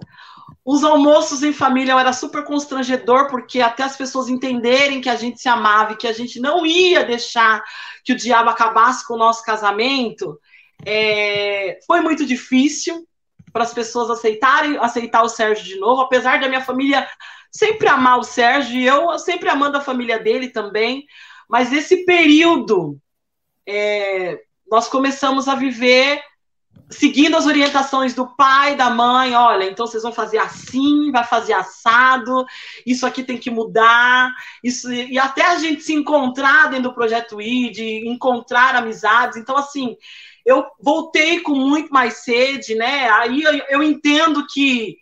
Os almoços em família era super constrangedor, porque até as pessoas entenderem que a gente se amava e que a gente não ia deixar que o diabo acabasse com o nosso casamento, é, foi muito difícil para as pessoas aceitarem aceitar o Sérgio de novo, apesar da minha família sempre amar o Sérgio e eu sempre amando a família dele também. Mas esse período é, nós começamos a viver seguindo as orientações do pai, da mãe, olha, então vocês vão fazer assim, vai fazer assado, isso aqui tem que mudar, isso e até a gente se encontrar dentro do projeto ID, encontrar amizades. Então assim, eu voltei com muito mais sede, né? Aí eu, eu entendo que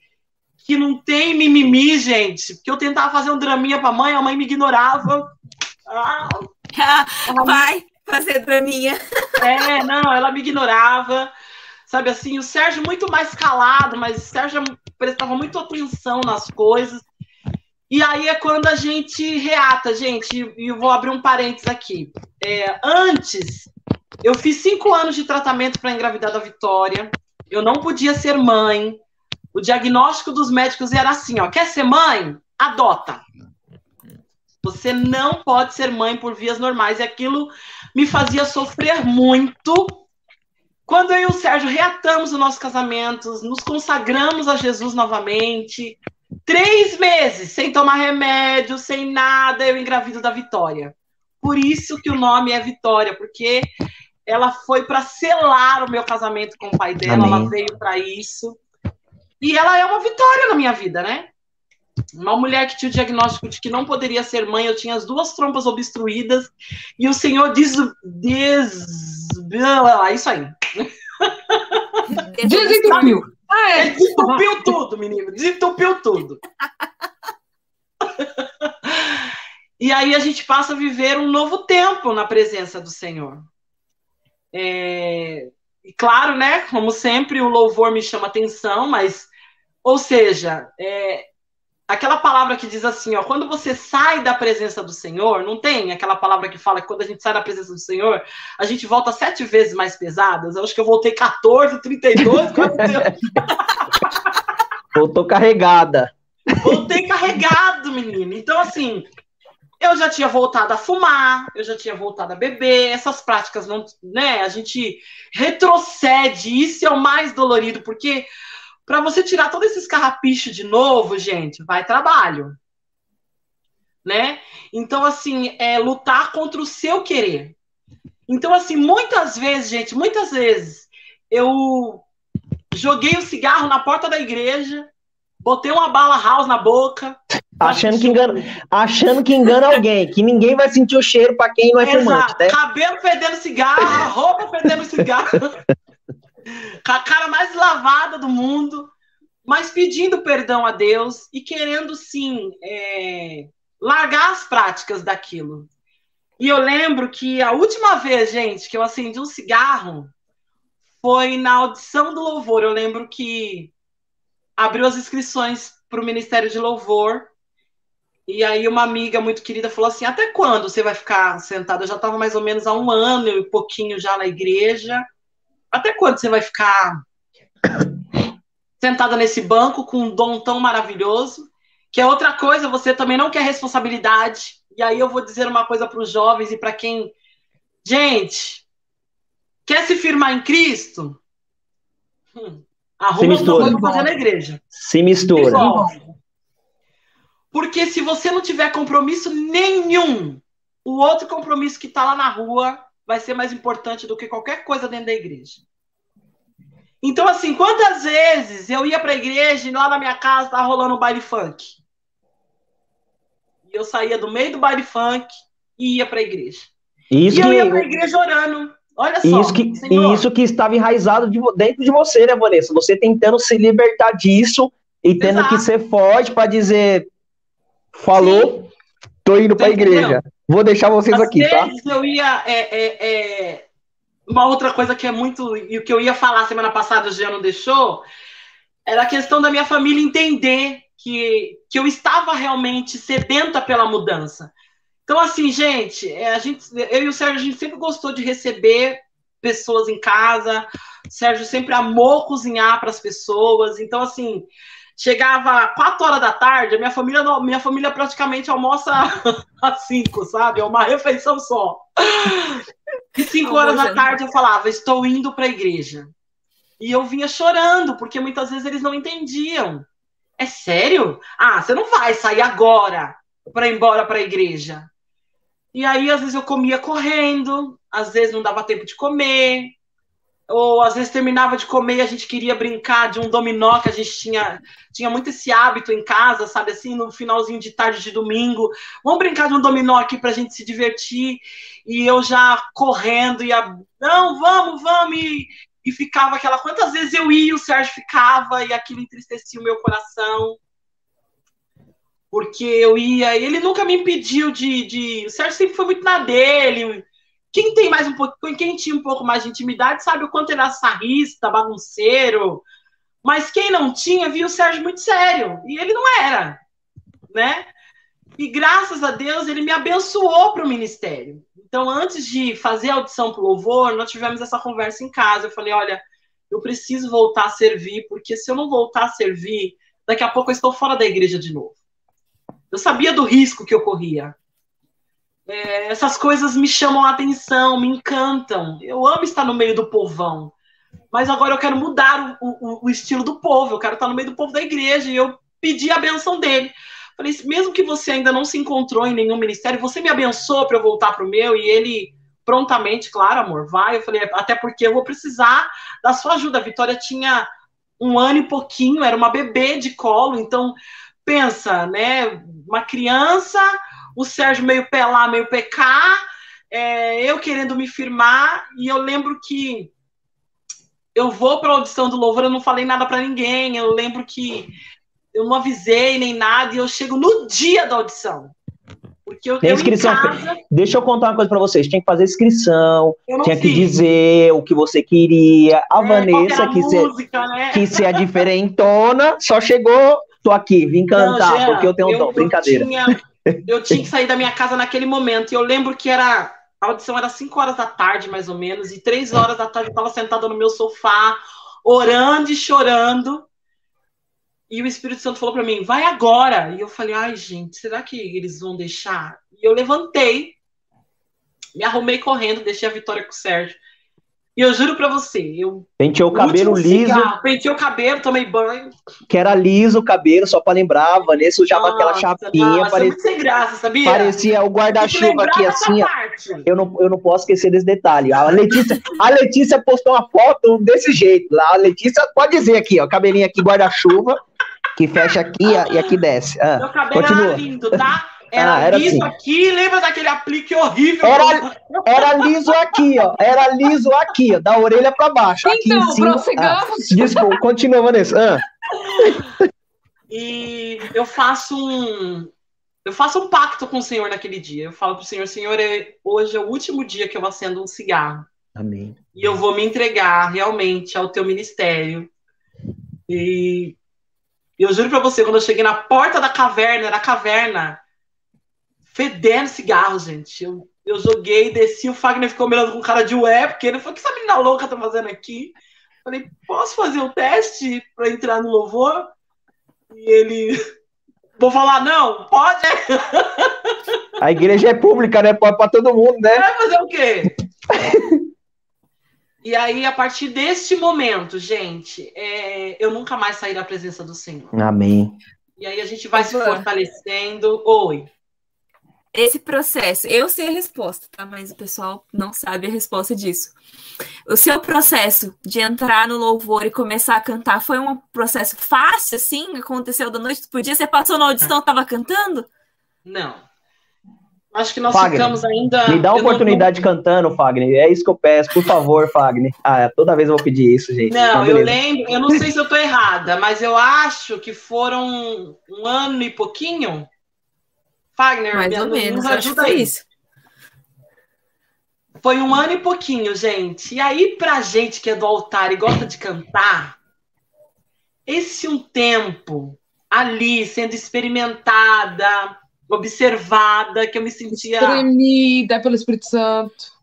que não tem mimimi, gente, porque eu tentava fazer um draminha para a mãe, a mãe me ignorava. Ah, vai, fazer draminha. É, não, ela me ignorava. Sabe assim, o Sérgio muito mais calado, mas o Sérgio prestava muita atenção nas coisas. E aí é quando a gente reata, gente, e vou abrir um parênteses aqui. É, antes, eu fiz cinco anos de tratamento para engravidar da Vitória. Eu não podia ser mãe. O diagnóstico dos médicos era assim: ó, quer ser mãe? Adota. Você não pode ser mãe por vias normais. E aquilo me fazia sofrer muito. Quando eu e o Sérgio reatamos o nosso casamento, nos consagramos a Jesus novamente, Três meses sem tomar remédio, sem nada, eu engravido da Vitória. Por isso que o nome é Vitória, porque ela foi para selar o meu casamento com o pai dela, Amém. ela veio para isso. E ela é uma vitória na minha vida, né? Uma mulher que tinha o diagnóstico de que não poderia ser mãe, eu tinha as duas trompas obstruídas, e o Senhor diz. diz isso aí. Desentupiu. Ah, é. Desentupiu tudo, menino. Desentupiu tudo. e aí a gente passa a viver um novo tempo na presença do Senhor. É... E claro, né? Como sempre, o louvor me chama atenção, mas, ou seja, é, aquela palavra que diz assim, ó, quando você sai da presença do Senhor, não tem aquela palavra que fala que quando a gente sai da presença do Senhor, a gente volta sete vezes mais pesadas. Eu acho que eu voltei 14, 32, Voltou carregada. Voltei carregado, menino. Então, assim, eu já tinha voltado a fumar, eu já tinha voltado a beber, essas práticas não, né? A gente retrocede, isso é o mais dolorido, porque para você tirar todos esses carrapichos de novo, gente, vai trabalho. Né? Então, assim, é lutar contra o seu querer. Então, assim, muitas vezes, gente, muitas vezes, eu joguei o cigarro na porta da igreja, botei uma bala house na boca. Achando que, engana, achando que engana alguém, que ninguém vai sentir o cheiro para quem não é Exato. fumante. Né? Cabelo fedendo cigarro, roupa fedendo cigarro. com a cara mais lavada do mundo, mas pedindo perdão a Deus e querendo, sim, é, largar as práticas daquilo. E eu lembro que a última vez, gente, que eu acendi um cigarro foi na audição do louvor. Eu lembro que abriu as inscrições para o Ministério de Louvor. E aí uma amiga muito querida falou assim: até quando você vai ficar sentada? Eu já estava mais ou menos há um ano e pouquinho já na igreja. Até quando você vai ficar sentada nesse banco com um dom tão maravilhoso? Que é outra coisa, você também não quer responsabilidade. E aí eu vou dizer uma coisa para os jovens e para quem. Gente, quer se firmar em Cristo? Hum, arruma uma coisa fazer na igreja. Se mistura. Porque se você não tiver compromisso nenhum, o outro compromisso que está lá na rua vai ser mais importante do que qualquer coisa dentro da igreja. Então, assim, quantas vezes eu ia para a igreja e lá na minha casa estava rolando um baile funk? E eu saía do meio do baile funk e ia para a igreja. Isso e eu ia para a igreja orando. Olha só. Isso que, isso que estava enraizado de, dentro de você, né, Vanessa? Você tentando se libertar disso e tendo Exato. que ser forte para dizer: falou, Sim. Tô indo para a igreja. Vou deixar vocês Às aqui, tá? Eu ia. É, é, é, uma outra coisa que é muito. E o que eu ia falar semana passada, o Jean não deixou, era a questão da minha família entender que, que eu estava realmente sedenta pela mudança. Então, assim, gente, é, a gente, eu e o Sérgio, a gente sempre gostou de receber pessoas em casa. O Sérgio sempre amou cozinhar para as pessoas. Então, assim, chegava quatro horas da tarde, a minha família, minha família praticamente almoça às cinco, sabe? É uma refeição só. E cinco horas da tarde eu falava, estou indo para a igreja. E eu vinha chorando, porque muitas vezes eles não entendiam. É sério? Ah, você não vai sair agora para ir embora para a igreja. E aí, às vezes, eu comia correndo, às vezes não dava tempo de comer, ou às vezes terminava de comer e a gente queria brincar de um dominó que a gente tinha, tinha muito esse hábito em casa, sabe assim, no finalzinho de tarde de domingo. Vamos brincar de um dominó aqui para a gente se divertir. E eu já correndo e a... não, vamos, vamos e, e ficava aquela quantas vezes eu ia, o Sérgio ficava e aquilo entristecia o meu coração. Porque eu ia, ele nunca me impediu de, de... O Sérgio sempre foi muito na dele, quem tem mais um pouco, quem tinha um pouco mais de intimidade sabe o quanto ele era sarrista, bagunceiro, mas quem não tinha via o Sérgio muito sério, e ele não era, né? E graças a Deus ele me abençoou para o ministério. Então, antes de fazer a audição para o louvor, nós tivemos essa conversa em casa. Eu falei: olha, eu preciso voltar a servir, porque se eu não voltar a servir, daqui a pouco eu estou fora da igreja de novo. Eu sabia do risco que eu corria. É, essas coisas me chamam a atenção, me encantam. Eu amo estar no meio do povão. Mas agora eu quero mudar o, o, o estilo do povo. Eu quero estar no meio do povo da igreja. E eu pedi a benção dele. Falei, mesmo que você ainda não se encontrou em nenhum ministério, você me abençoa para eu voltar para o meu. E ele prontamente, claro, amor, vai. Eu falei, até porque eu vou precisar da sua ajuda. A Vitória tinha um ano e pouquinho, era uma bebê de colo. Então, pensa, né? Uma criança o Sérgio meio pé lá, meio PK, é, eu querendo me firmar, e eu lembro que eu vou para a audição do Louvor, eu não falei nada para ninguém, eu lembro que eu não avisei nem nada, e eu chego no dia da audição. Porque eu, inscrição. Casa... Deixa eu contar uma coisa para vocês. Tinha que fazer inscrição, tinha fiz. que dizer o que você queria. A é, Vanessa, que, música, ser, né? que ser a diferentona, só chegou, tô aqui, vim cantar, não, Jean, porque eu tenho um dom. Brincadeira. Eu tinha, eu tinha que sair da minha casa naquele momento. E eu lembro que era. A audição era 5 horas da tarde, mais ou menos, e 3 horas da tarde eu estava sentada no meu sofá, orando e chorando. E o Espírito Santo falou para mim: vai agora. E eu falei: ai, gente, será que eles vão deixar? E eu levantei, me arrumei correndo, deixei a Vitória com o Sérgio. E eu juro pra você, eu. Penteou o cabelo liso. Cigarro, pentei o cabelo, tomei banho. Que era liso o cabelo, só pra lembrar. A Vanessa usava aquela chapinha. Nossa, parecia, sem graça, sabia? Parecia o guarda-chuva aqui, assim. Eu não, eu não posso esquecer desse detalhe. A Letícia, a Letícia postou uma foto desse jeito. Lá, a Letícia pode dizer aqui, ó, cabelinho aqui, guarda-chuva, que fecha aqui e aqui desce. Ah, Meu cabelo continua. era lindo, tá? Era, ah, era liso assim. aqui, lembra daquele aplique horrível? Era, era liso aqui, ó. Era liso aqui, ó, da orelha para baixo. Então, aqui em cima. Ah, desculpa, continua, Vanessa. Ah. E eu faço um. Eu faço um pacto com o Senhor naquele dia. Eu falo pro Senhor, Senhor, é, hoje é o último dia que eu acendo um cigarro. Amém. E eu vou me entregar realmente ao teu ministério. E eu juro para você, quando eu cheguei na porta da caverna, era a caverna, fedendo cigarro, gente. Eu, eu joguei, desci, o Fagner ficou mirando com cara de ué, porque ele falou, o que essa menina louca tá fazendo aqui? Falei, posso fazer o um teste para entrar no louvor? E ele, vou falar, não, pode? A igreja é pública, né? Pode para todo mundo, né? Vai fazer o quê? e aí, a partir deste momento, gente, é, eu nunca mais saí da presença do Senhor. Amém. E aí a gente vai se fortalecendo. Oi esse processo, eu sei a resposta, tá? Mas o pessoal não sabe a resposta disso. O seu processo de entrar no louvor e começar a cantar foi um processo fácil, assim? Aconteceu da noite pro dia? Você passou na audição, tava cantando? Não. Acho que nós Fagner, ficamos ainda. Me dá a oportunidade não... cantando, Fagner. É isso que eu peço, por favor, Fagner. Ah, toda vez eu vou pedir isso, gente. Não, então, eu lembro, eu não sei se eu tô errada, mas eu acho que foram um ano e pouquinho Fagner, mais ou menos, acho isso. Foi um ano e pouquinho, gente. E aí, pra gente que é do altar e gosta de cantar, esse um tempo ali sendo experimentada, observada, que eu me sentia. Espremida pelo Espírito Santo.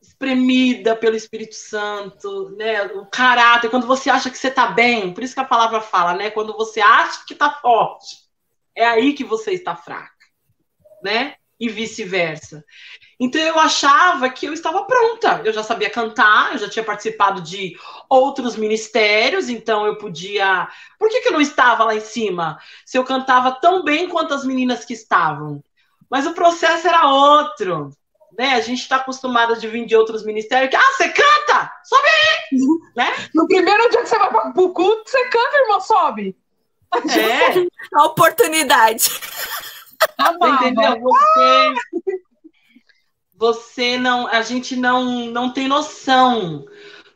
Espremida pelo Espírito Santo, né? O caráter, quando você acha que você tá bem, por isso que a palavra fala, né? Quando você acha que tá forte, é aí que você está fraco né? E vice-versa. Então eu achava que eu estava pronta. Eu já sabia cantar, eu já tinha participado de outros ministérios, então eu podia. Por que, que eu não estava lá em cima? Se eu cantava tão bem quanto as meninas que estavam. Mas o processo era outro. Né? A gente está acostumado a vir de outros ministérios que, ah, você canta? Sobe aí! né? No primeiro dia que você vai para o culto, você canta, irmão, sobe. É. A oportunidade. Entendeu? Você, você não, a gente não, não tem noção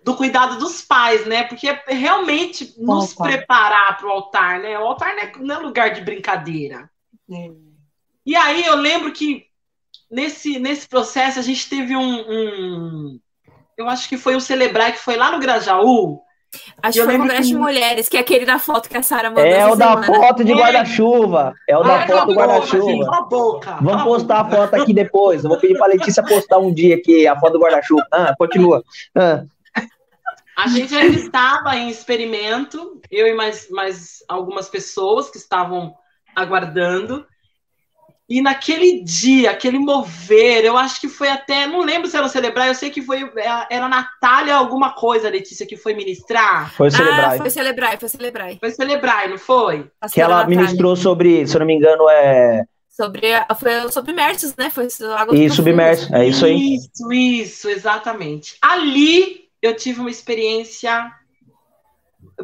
do cuidado dos pais, né? Porque é realmente nos Opa. preparar para o altar, né? O altar não é, é lugar de brincadeira. É. E aí eu lembro que nesse, nesse processo, a gente teve um, um eu acho que foi o Celebrar, que foi lá no Grajaú, Acho que foi o Congresso que... de Mulheres, que é aquele da foto que a Sara mandou. É o da foto de guarda-chuva. É o da foto do guarda-chuva. Vamos postar a foto aqui depois. Eu vou pedir pra Letícia postar um dia aqui a foto do guarda-chuva. Ah, continua. Ah. A gente ainda estava em experimento, eu e mais, mais algumas pessoas que estavam aguardando. E naquele dia, aquele mover, eu acho que foi até, não lembro se era o celebrar, eu sei que foi, é, era a Natália alguma coisa, Letícia, que foi ministrar. Foi celebrar. Ah, foi celebrar, foi celebrar. Foi celebrar, não foi? que ela Natália. ministrou sobre, se eu não me engano, é... Sobre, foi sobre Mersos, né? Foi água E submerso, é isso aí. Isso, isso, exatamente. Ali eu tive uma experiência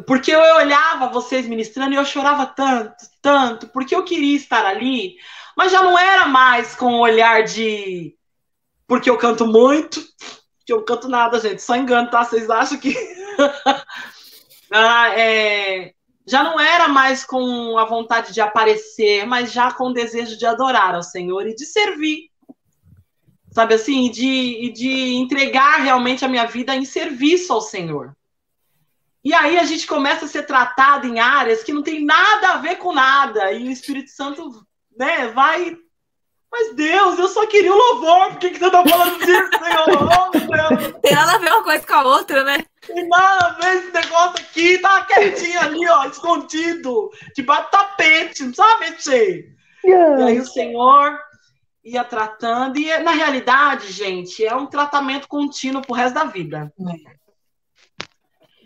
porque eu olhava vocês ministrando e eu chorava tanto, tanto, porque eu queria estar ali, mas já não era mais com o olhar de porque eu canto muito, que eu canto nada, gente, só engano, tá? Vocês acham que ah, é... já não era mais com a vontade de aparecer, mas já com o desejo de adorar ao Senhor e de servir. Sabe assim, de, de entregar realmente a minha vida em serviço ao Senhor. E aí a gente começa a ser tratado em áreas que não tem nada a ver com nada. E o Espírito Santo né, vai. Mas Deus, eu só queria o louvor, por que, que você tá falando disso, Senhor? Tem nada a ver uma coisa com a outra, né? Tem nada a ver esse negócio aqui, tá quietinho ali, ó, escondido, debaixo do tapete, não sabe mexer. Yeah. E aí o Senhor ia tratando, e na realidade, gente, é um tratamento contínuo pro resto da vida.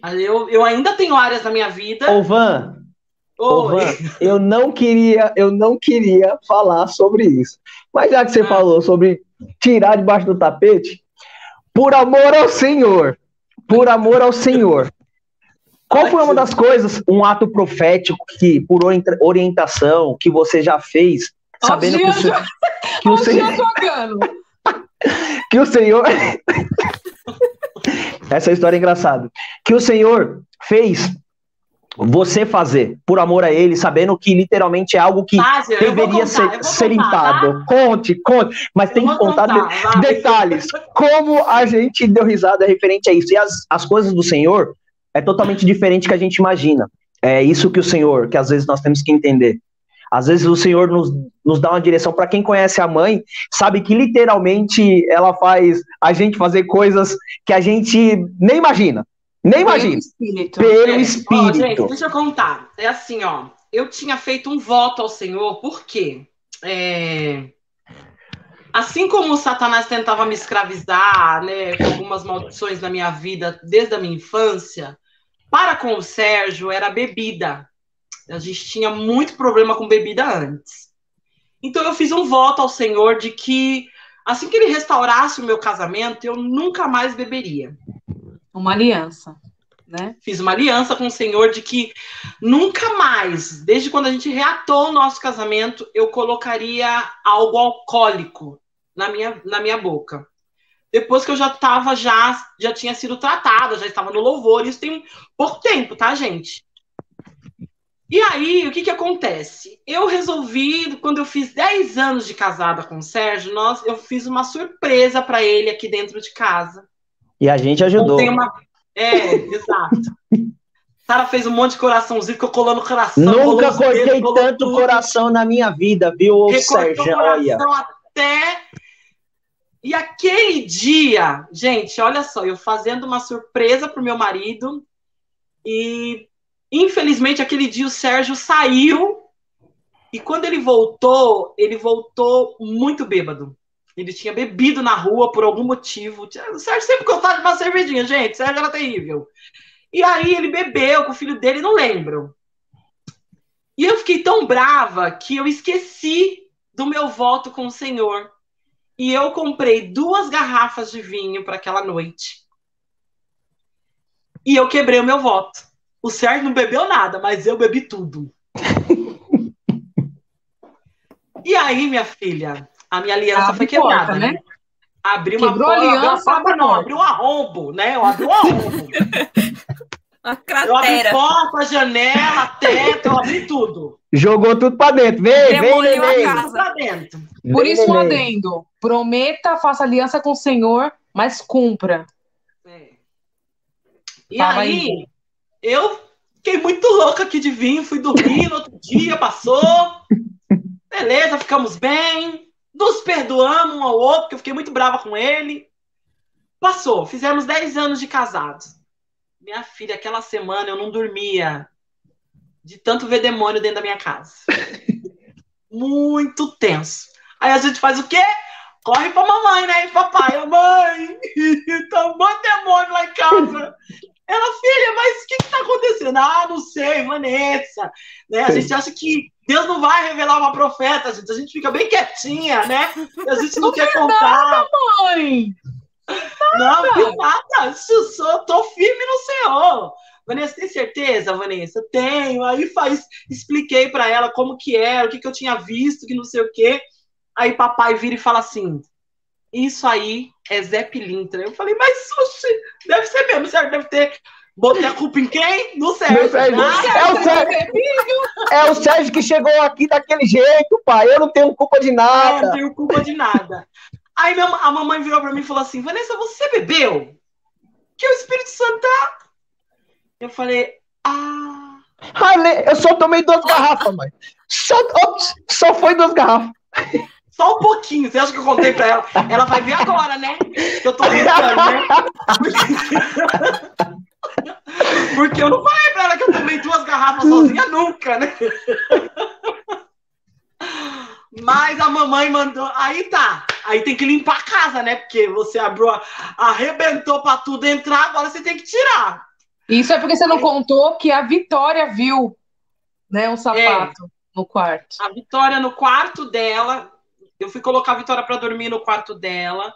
É. Eu, eu ainda tenho áreas na minha vida. Ô, Van, Ô, Van, eu não queria, eu não queria falar sobre isso. Mas já que você ah. falou sobre tirar debaixo do tapete, por amor ao Senhor, por amor ao Senhor. Qual foi uma das coisas, um ato profético que, por orientação, que você já fez, sabendo que o, senhor, que o Senhor. que o Senhor. Essa história é engraçada. Que o Senhor fez você fazer por amor a ele, sabendo que literalmente é algo que deveria contar, ser, ser limpado. Tá? Conte, conte, mas eu tem que contar, contar detalhes. Como a gente deu risada referente a isso. E as, as coisas do Senhor é totalmente diferente que a gente imagina. É isso que o Senhor, que às vezes nós temos que entender. Às vezes o Senhor nos, nos dá uma direção. Para quem conhece a mãe, sabe que literalmente ela faz a gente fazer coisas que a gente nem imagina. Nem imagina. Pelo espírito. Pelo é. espírito. Ó, gente, deixa eu contar. É assim, ó. Eu tinha feito um voto ao Senhor, por quê? É... Assim como o Satanás tentava me escravizar, né, com algumas maldições na minha vida desde a minha infância, para com o Sérgio era bebida. A gente tinha muito problema com bebida antes. Então eu fiz um voto ao Senhor de que assim que ele restaurasse o meu casamento, eu nunca mais beberia. Uma aliança. Né? Fiz uma aliança com o Senhor de que nunca mais, desde quando a gente reatou o nosso casamento, eu colocaria algo alcoólico na minha, na minha boca. Depois que eu já estava, já, já tinha sido tratada, já estava no louvor, isso tem pouco tempo, tá, gente? E aí, o que que acontece? Eu resolvi, quando eu fiz 10 anos de casada com o Sérgio, nós, eu fiz uma surpresa para ele aqui dentro de casa. E a gente ajudou. Uma... É, exato. Sara fez um monte de coraçãozinho, ficou colando coração. Nunca cortei dedos, tanto tudo. coração na minha vida, viu, Sérgio? Olha. até. E aquele dia, gente, olha só, eu fazendo uma surpresa pro meu marido e infelizmente aquele dia o Sérgio saiu e quando ele voltou, ele voltou muito bêbado. Ele tinha bebido na rua por algum motivo. O Sérgio sempre gostava de uma cervejinha, gente. O Sérgio era terrível. E aí ele bebeu com o filho dele, não lembro. E eu fiquei tão brava que eu esqueci do meu voto com o Senhor. E eu comprei duas garrafas de vinho para aquela noite. E eu quebrei o meu voto. O Sérgio não bebeu nada, mas eu bebi tudo. e aí, minha filha, a minha aliança Abre foi quebrada, porta, né? Abriu uma porta, aliança, abriu uma não, abriu um arrombo, né? Eu abri um arrombo. a cratera. Eu abri porta, janela, teto, eu abri tudo. Jogou tudo pra dentro. Vem, vem, vem, vem. Pra dentro. Por vem, isso, um adendo. Prometa, faça aliança com o Senhor, mas cumpra. É. E Fala aí, aí, eu fiquei muito louca aqui de vir, fui dormir no outro dia, passou. Beleza, ficamos bem. Nos perdoamos um ao outro, porque eu fiquei muito brava com ele. Passou, fizemos 10 anos de casados. Minha filha, aquela semana eu não dormia de tanto ver demônio dentro da minha casa. muito tenso. Aí a gente faz o quê? Corre pra mamãe, né? E papai, mãe, tá um monte de demônio lá em casa. Ela, filha, mas o que, que tá acontecendo? Ah, não sei, Vanessa. Né? A gente acha que Deus não vai revelar uma profeta, gente. A gente fica bem quietinha, né? A gente não, não quer contar. Nada, mãe. Nada. Não, nada. Sou, tô firme no Senhor. Vanessa, tem certeza, Vanessa? Tenho. Aí faz, expliquei para ela como que era, o que, que eu tinha visto, que não sei o quê. Aí papai vira e fala assim: Isso aí é Zé Pilintra. Eu falei, mas sushi, deve ser mesmo, certo? Deve ter Botei a culpa em quem? No Sérgio. Sérgio. Ah, é, o Sérgio. é o Sérgio que chegou aqui daquele jeito, pai. Eu não tenho culpa de nada. É, não tenho culpa de nada. Aí minha, a mamãe virou pra mim e falou assim: Vanessa, você bebeu? Que o Espírito Santo tá. Eu falei, ah. Ai, eu só tomei duas garrafas, mãe. Só, só foi duas garrafas. Só um pouquinho. Você acha que eu contei pra ela? Ela vai ver agora, né? Que eu tô brincando, né? Porque eu não falei pra ela que eu tomei duas garrafas sozinha nunca, né? Mas a mamãe mandou. Aí tá. Aí tem que limpar a casa, né? Porque você abriu, arrebentou pra tudo entrar, agora você tem que tirar. Isso é porque você não contou que a Vitória viu, né? Um sapato é, no quarto. A Vitória no quarto dela. Eu fui colocar a Vitória para dormir no quarto dela.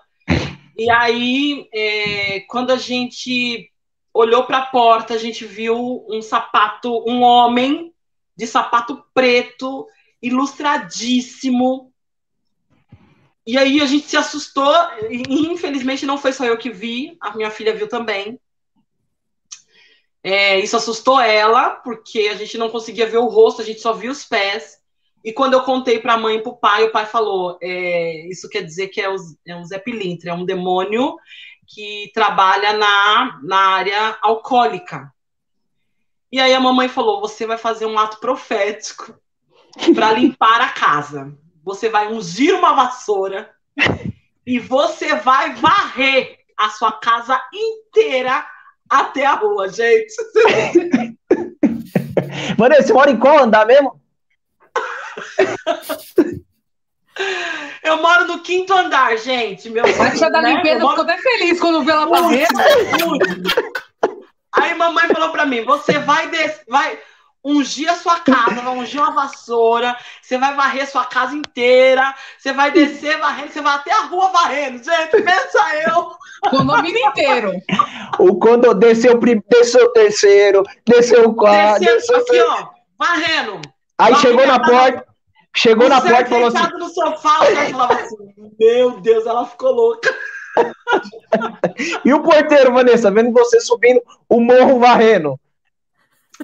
E aí, é, quando a gente olhou para a porta, a gente viu um sapato, um homem de sapato preto, ilustradíssimo. E aí a gente se assustou, infelizmente não foi só eu que vi, a minha filha viu também. É, isso assustou ela, porque a gente não conseguia ver o rosto, a gente só via os pés. E quando eu contei para a mãe e para o pai, o pai falou: é, Isso quer dizer que é, é um Zé Pilintra, é um demônio que trabalha na, na área alcoólica. E aí a mamãe falou: você vai fazer um ato profético para limpar a casa. Você vai ungir uma vassoura e você vai varrer a sua casa inteira até a rua, gente. Vanessa, você mora em qual andar mesmo? Eu moro no quinto andar, gente. Meu Tia da né? limpeza moro... ficou até feliz quando viu ela fazendo. Aí mamãe falou para mim: você vai des... vai ungir a sua casa, vai ungir uma vassoura, você vai varrer sua casa inteira, você vai descer varrendo, você vai até a rua varrendo. Gente, pensa eu. Condomínio inteiro. O quando desceu, desceu o terceiro, desceu o quarto. Desceu, desceu aqui, ó, varrendo. Aí chegou na porta. Chegou na porta e falou assim. no sofá, falava assim: Meu Deus, ela ficou louca. e o porteiro, Vanessa, vendo você subindo o morro varrendo.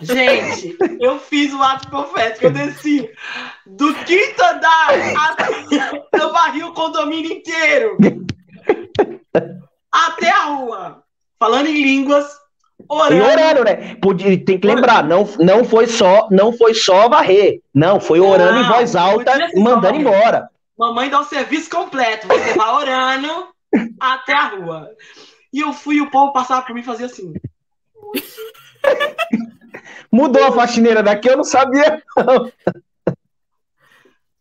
Gente, eu fiz o ato profético, eu desci do quinto andar até eu varri o condomínio inteiro. Até a rua. Falando em línguas, Orando. E orando, né? Podia, tem que lembrar, não, não foi só, não foi só varrer. Não, foi orando não, em voz alta e mandando embora. Mamãe dá o serviço completo. Você vai orando até a rua. E eu fui, o povo passava por mim e fazia assim. Mudou a faxineira daqui, eu não sabia. Não.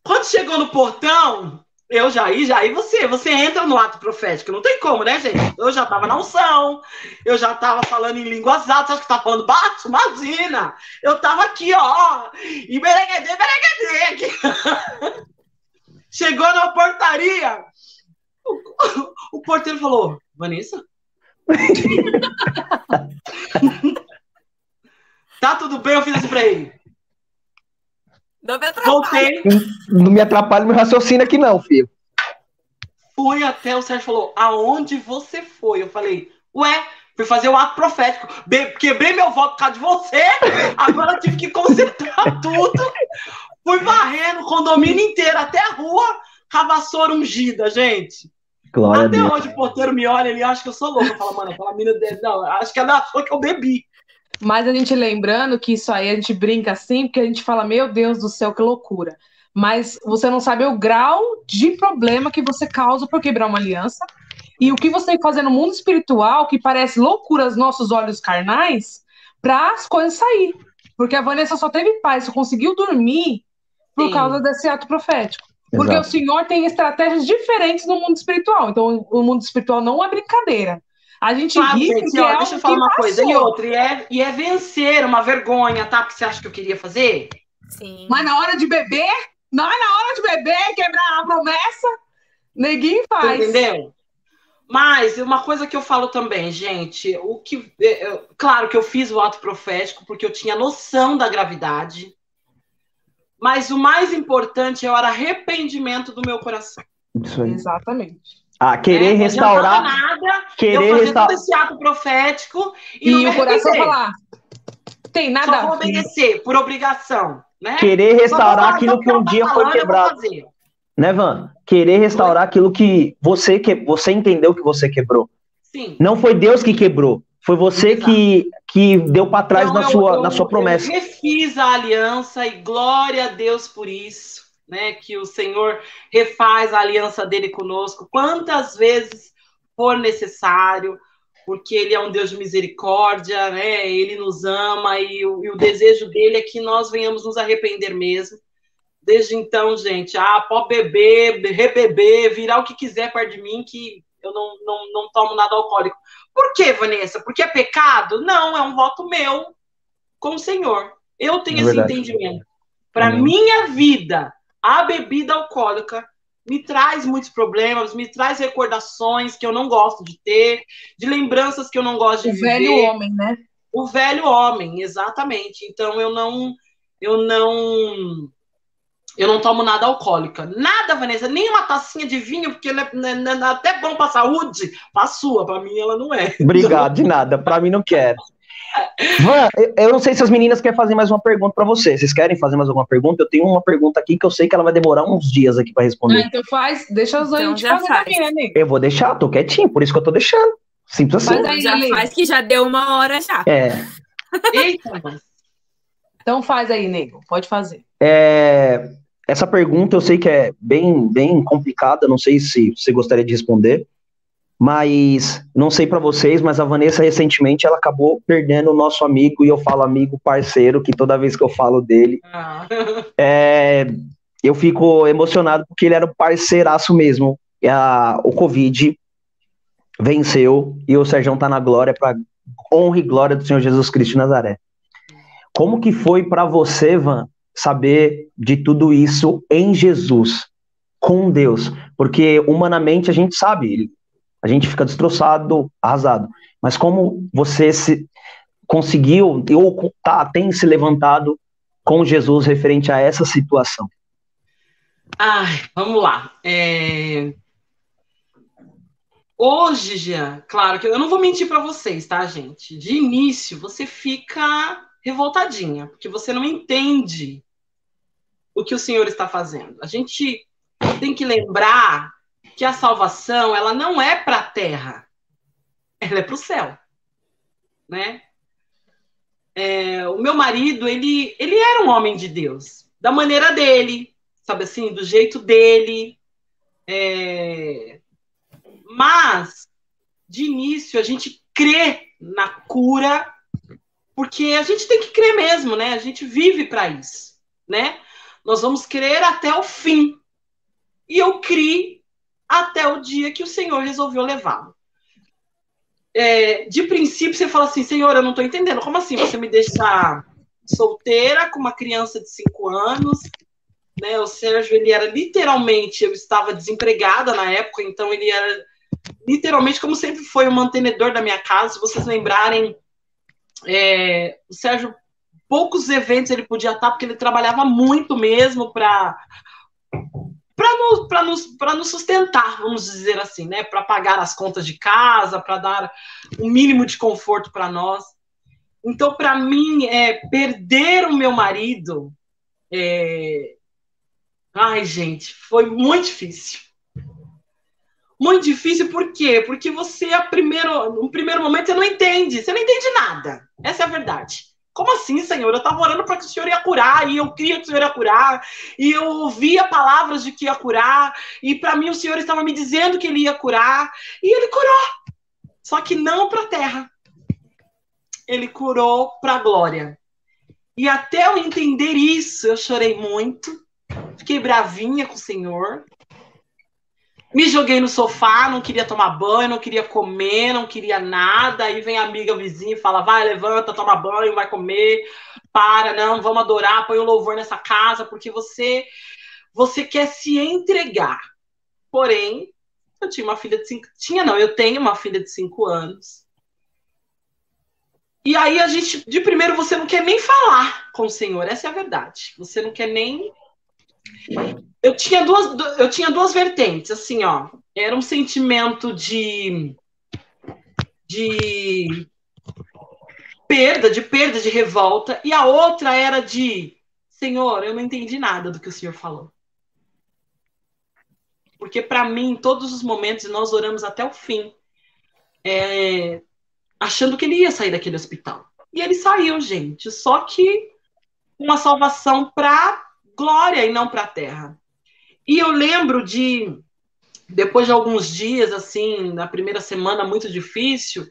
Quando chegou no portão, eu já aí, já aí você, você entra no ato profético, não tem como, né, gente? Eu já tava na unção, eu já tava falando em línguas altas, acho que tá falando baixo, imagina! Eu tava aqui, ó, e bereguedê, bereguedê. Chegou na portaria, o, o porteiro falou, Vanessa? tá tudo bem? Eu fiz assim pra ele. Não me atrapalha. Voltei. Não me atrapalha meu raciocínio aqui, não, filho. Fui até o Sérgio falou: aonde você foi? Eu falei, ué, Fui fazer o ato profético. Be quebrei meu voto por causa de você. Agora tive que concentrar tudo. Fui varrendo o condomínio inteiro, até a rua, com a vassoura ungida, gente. Glória até hoje o porteiro me olha ali, acha que eu sou louco. Eu falo, mano, aquela mina dele. Não, acho que ela achou que eu bebi. Mas a gente lembrando que isso aí a gente brinca assim, porque a gente fala, meu Deus do céu, que loucura. Mas você não sabe o grau de problema que você causa por quebrar uma aliança e o que você tem que fazer no mundo espiritual, que parece loucura aos nossos olhos carnais, para as coisas sair. Porque a Vanessa só teve paz, só conseguiu dormir por Sim. causa desse ato profético. Porque Exato. o Senhor tem estratégias diferentes no mundo espiritual. Então, o mundo espiritual não é brincadeira. A gente claro, ri gente, ó, é deixa eu falar uma passou. coisa. E outra, e é, e é vencer uma vergonha, tá? Porque você acha que eu queria fazer? Sim. Mas na hora de beber, não é na hora de beber, quebrar a promessa, neguinho faz. Entendeu? Mas uma coisa que eu falo também, gente, o que, é, claro que eu fiz o ato profético porque eu tinha noção da gravidade, mas o mais importante é o arrependimento do meu coração. Isso aí. Exatamente. Ah, querer é, restaurar. Não nada, querer restaurar esse ato profético e, e o coração falar. Tem nada. Só vou obedecer por obrigação, né? Querer restaurar aquilo que um dia foi quebrado. Né, Van? Querer restaurar foi. aquilo que você que você entendeu que você quebrou. Sim. Não foi Deus que quebrou, foi você que, que deu para trás na, eu, sua, eu, na sua promessa. Eu refiz a aliança e glória a Deus por isso né? Que o Senhor refaz a aliança dele conosco quantas vezes for necessário, porque ele é um Deus de misericórdia, né? Ele nos ama e o, e o desejo dele é que nós venhamos nos arrepender mesmo. Desde então, gente, ah, pode beber, rebeber, virar o que quiser perto de mim, que eu não, não, não tomo nada alcoólico. Por que, Vanessa? Porque é pecado? Não, é um voto meu com o Senhor. Eu tenho é esse entendimento. Para minha vida, a bebida alcoólica me traz muitos problemas, me traz recordações que eu não gosto de ter, de lembranças que eu não gosto de o viver. O velho homem, né? O velho homem, exatamente. Então eu não, eu não, eu não tomo nada alcoólica. Nada, Vanessa, nem uma tacinha de vinho, porque é, é, é até bom para saúde, para sua, para mim ela não é. Obrigado, de nada, para mim não quero. Van, eu não sei se as meninas querem fazer mais uma pergunta para você. Vocês querem fazer mais alguma pergunta? Eu tenho uma pergunta aqui que eu sei que ela vai demorar uns dias aqui para responder. Ah, então faz, deixa os então, já fazer faz. né, amigo? Eu vou deixar, tô quietinho, por isso que eu tô deixando. Simples assim. Aí, já faz que já deu uma hora já. É. Eita, então faz aí, nego, pode fazer. É, essa pergunta eu sei que é bem, bem complicada, não sei se você gostaria de responder. Mas não sei para vocês, mas a Vanessa recentemente ela acabou perdendo o nosso amigo, e eu falo amigo parceiro, que toda vez que eu falo dele, ah. é, eu fico emocionado porque ele era um parceiraço mesmo. A, o Covid venceu e o Sérgio tá na glória para honra e glória do Senhor Jesus Cristo de Nazaré. Como que foi para você, Van, saber de tudo isso em Jesus, com Deus? Porque humanamente a gente sabe, a gente fica destroçado, arrasado. Mas como você se conseguiu ou tá, tem se levantado com Jesus referente a essa situação? Ai, vamos lá. É... Hoje, Jean, claro que eu não vou mentir para vocês, tá, gente? De início, você fica revoltadinha, porque você não entende o que o Senhor está fazendo. A gente tem que lembrar que a salvação ela não é para a terra, ela é para o céu, né? É, o meu marido ele ele era um homem de Deus, da maneira dele, sabe assim, do jeito dele, é, mas de início a gente crê na cura porque a gente tem que crer mesmo, né? A gente vive para isso, né? Nós vamos crer até o fim. E eu criei até o dia que o Senhor resolveu levá-lo. É, de princípio, você fala assim, Senhor, eu não estou entendendo. Como assim você me deixar solteira com uma criança de cinco anos? Né, o Sérgio, ele era literalmente, eu estava desempregada na época, então ele era literalmente, como sempre foi, o mantenedor da minha casa. Se vocês lembrarem, é, o Sérgio, poucos eventos ele podia estar, porque ele trabalhava muito mesmo para para nos, nos, nos sustentar, vamos dizer assim, né? Para pagar as contas de casa, para dar o um mínimo de conforto para nós. Então, para mim, é, perder o meu marido, é... ai, gente, foi muito difícil. Muito difícil, por quê? Porque você, a primeiro, no primeiro momento, você não entende, você não entende nada. Essa é a verdade. Como assim, Senhor? Eu estava orando para que o Senhor ia curar, e eu cria que o Senhor ia curar, e eu ouvia palavras de que ia curar, e para mim o Senhor estava me dizendo que ele ia curar, e ele curou. Só que não para a terra. Ele curou para a glória. E até eu entender isso, eu chorei muito, fiquei bravinha com o Senhor, me joguei no sofá, não queria tomar banho, não queria comer, não queria nada. Aí vem a amiga vizinha e fala: vai, levanta, toma banho, vai comer, para, não, vamos adorar, põe o um louvor nessa casa, porque você você quer se entregar. Porém, eu tinha uma filha de cinco. Tinha, não, eu tenho uma filha de cinco anos. E aí a gente, de primeiro, você não quer nem falar com o Senhor, essa é a verdade. Você não quer nem eu tinha duas, eu tinha duas vertentes, assim, ó. Era um sentimento de, de perda, de perda, de revolta, e a outra era de, Senhor, eu não entendi nada do que o Senhor falou. Porque para mim, em todos os momentos, nós oramos até o fim, é, achando que ele ia sair daquele hospital. E ele saiu, gente. Só que uma salvação para glória e não para terra. E eu lembro de, depois de alguns dias, assim, na primeira semana muito difícil,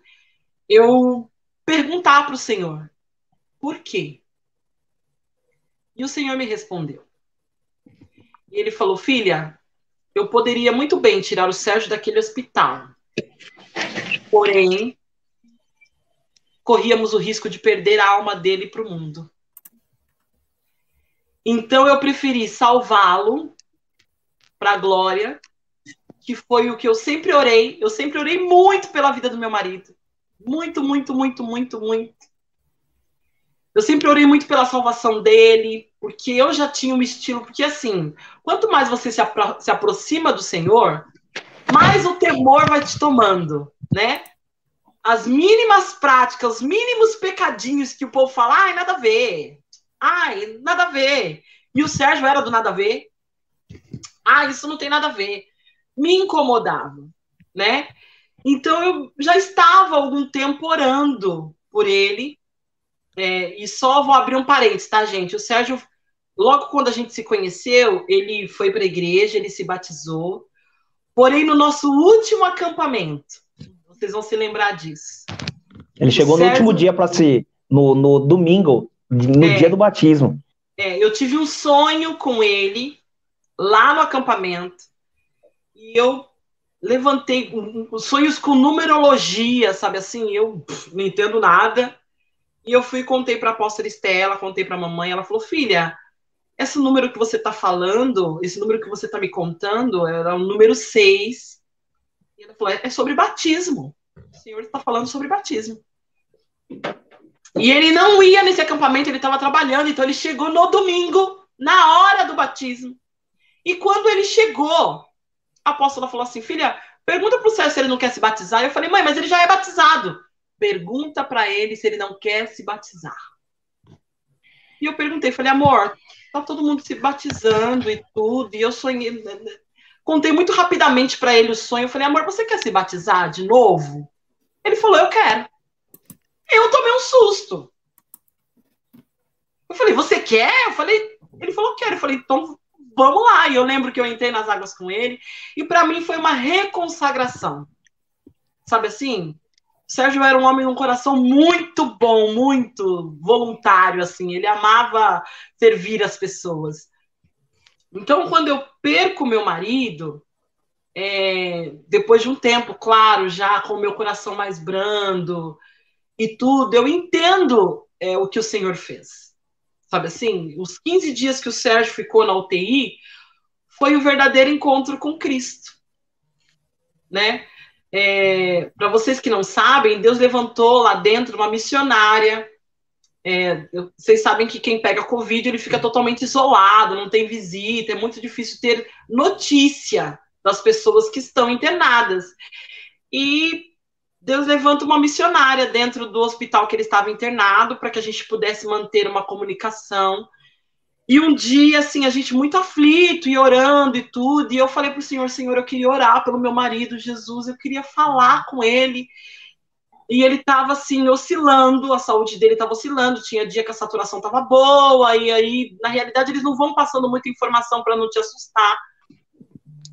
eu perguntar para o Senhor, por quê? E o Senhor me respondeu. E ele falou, filha, eu poderia muito bem tirar o Sérgio daquele hospital. Porém, corríamos o risco de perder a alma dele para o mundo. Então eu preferi salvá-lo para a glória, que foi o que eu sempre orei. Eu sempre orei muito pela vida do meu marido. Muito, muito, muito, muito, muito. Eu sempre orei muito pela salvação dele, porque eu já tinha um estilo. Porque, assim, quanto mais você se, apro se aproxima do Senhor, mais o temor vai te tomando, né? As mínimas práticas, os mínimos pecadinhos que o povo fala, ai, nada a ver. Ai, nada a ver. E o Sérgio era do nada a ver. Ah, isso não tem nada a ver. Me incomodava, né? Então eu já estava algum tempo orando por ele. É, e só vou abrir um parênteses, tá, gente? O Sérgio, logo quando a gente se conheceu, ele foi para a igreja, ele se batizou. Porém, no nosso último acampamento, vocês vão se lembrar disso. Ele chegou Sérgio... no último dia para se. No, no domingo, no é, dia do batismo. É, eu tive um sonho com ele lá no acampamento e eu levantei sonhos com numerologia, sabe assim? Eu não entendo nada. E eu fui contei para a apóstola Estela, contei para a mamãe. Ela falou: Filha, esse número que você está falando, esse número que você está me contando, era o número 6. E ela falou: É sobre batismo. O Senhor está falando sobre batismo. E ele não ia nesse acampamento, ele estava trabalhando, então ele chegou no domingo, na hora do batismo. E quando ele chegou, a apóstola falou assim: Filha, pergunta para o céu se ele não quer se batizar. Eu falei: Mãe, mas ele já é batizado. Pergunta para ele se ele não quer se batizar. E eu perguntei: Falei, amor, tá todo mundo se batizando e tudo. E eu sonhei. Contei muito rapidamente para ele o sonho. Eu falei: Amor, você quer se batizar de novo? Ele falou: Eu quero. Eu tomei um susto. Eu falei, você quer? Eu falei, ele falou, quero. Eu falei, então vamos lá. E eu lembro que eu entrei nas águas com ele. E para mim foi uma reconsagração. Sabe assim? O Sérgio era um homem com um coração muito bom, muito voluntário, assim. Ele amava servir as pessoas. Então, quando eu perco meu marido, é, depois de um tempo, claro, já com o meu coração mais brando, e tudo, eu entendo é, o que o Senhor fez. Sabe assim? Os 15 dias que o Sérgio ficou na UTI foi o verdadeiro encontro com Cristo. Né? É, Para vocês que não sabem, Deus levantou lá dentro uma missionária É, vocês sabem que quem pega Covid ele fica totalmente isolado, não tem visita, é muito difícil ter notícia das pessoas que estão internadas. E Deus levanta uma missionária dentro do hospital que ele estava internado para que a gente pudesse manter uma comunicação. E um dia, assim, a gente muito aflito e orando e tudo, e eu falei para o Senhor, Senhor, eu queria orar pelo meu marido, Jesus, eu queria falar com ele. E ele estava assim, oscilando, a saúde dele estava oscilando, tinha dia que a saturação estava boa, e aí, na realidade, eles não vão passando muita informação para não te assustar.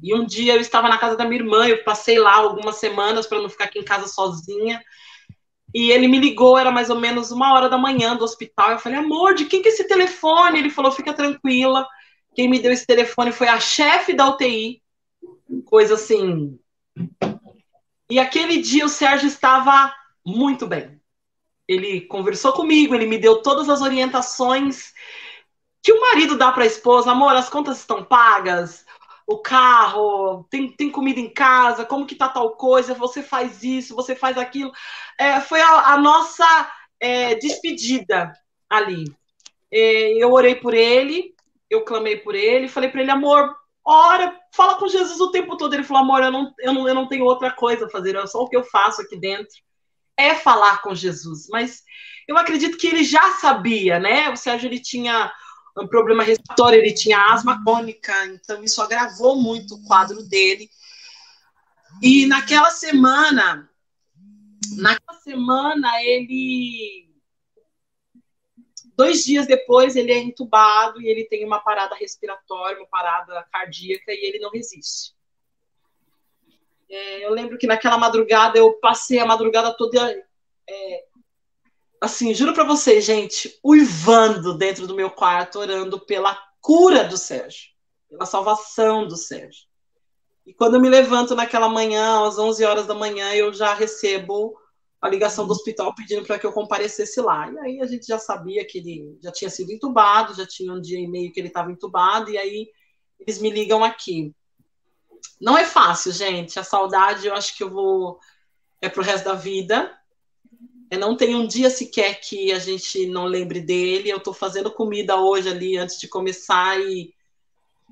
E um dia eu estava na casa da minha irmã, eu passei lá algumas semanas para não ficar aqui em casa sozinha. E ele me ligou, era mais ou menos uma hora da manhã do hospital. Eu falei, amor, de quem que é esse telefone? Ele falou, fica tranquila. Quem me deu esse telefone foi a chefe da UTI. Coisa assim. E aquele dia o Sérgio estava muito bem. Ele conversou comigo, ele me deu todas as orientações que o marido dá para a esposa. Amor, as contas estão pagas, o carro, tem, tem comida em casa, como que tá tal coisa, você faz isso, você faz aquilo. É, foi a, a nossa é, despedida ali. É, eu orei por ele, eu clamei por ele, falei para ele, amor, ora, fala com Jesus o tempo todo. Ele falou, amor, eu não, eu não, eu não tenho outra coisa a fazer, é só o que eu faço aqui dentro é falar com Jesus, mas eu acredito que ele já sabia, né? O Sérgio ele tinha um problema respiratório, ele tinha asma crônica, então isso agravou muito o quadro dele. E naquela semana, naquela semana ele dois dias depois ele é entubado e ele tem uma parada respiratória, uma parada cardíaca e ele não resiste. É, eu lembro que naquela madrugada eu passei a madrugada toda. É, assim, juro para vocês, gente, uivando dentro do meu quarto, orando pela cura do Sérgio, pela salvação do Sérgio. E quando eu me levanto naquela manhã, às 11 horas da manhã, eu já recebo a ligação do hospital pedindo para que eu comparecesse lá. E aí a gente já sabia que ele já tinha sido entubado, já tinha um dia e meio que ele estava entubado, e aí eles me ligam aqui. Não é fácil, gente. A saudade, eu acho que eu vou. É pro resto da vida. Não tem um dia sequer que a gente não lembre dele. Eu estou fazendo comida hoje ali antes de começar e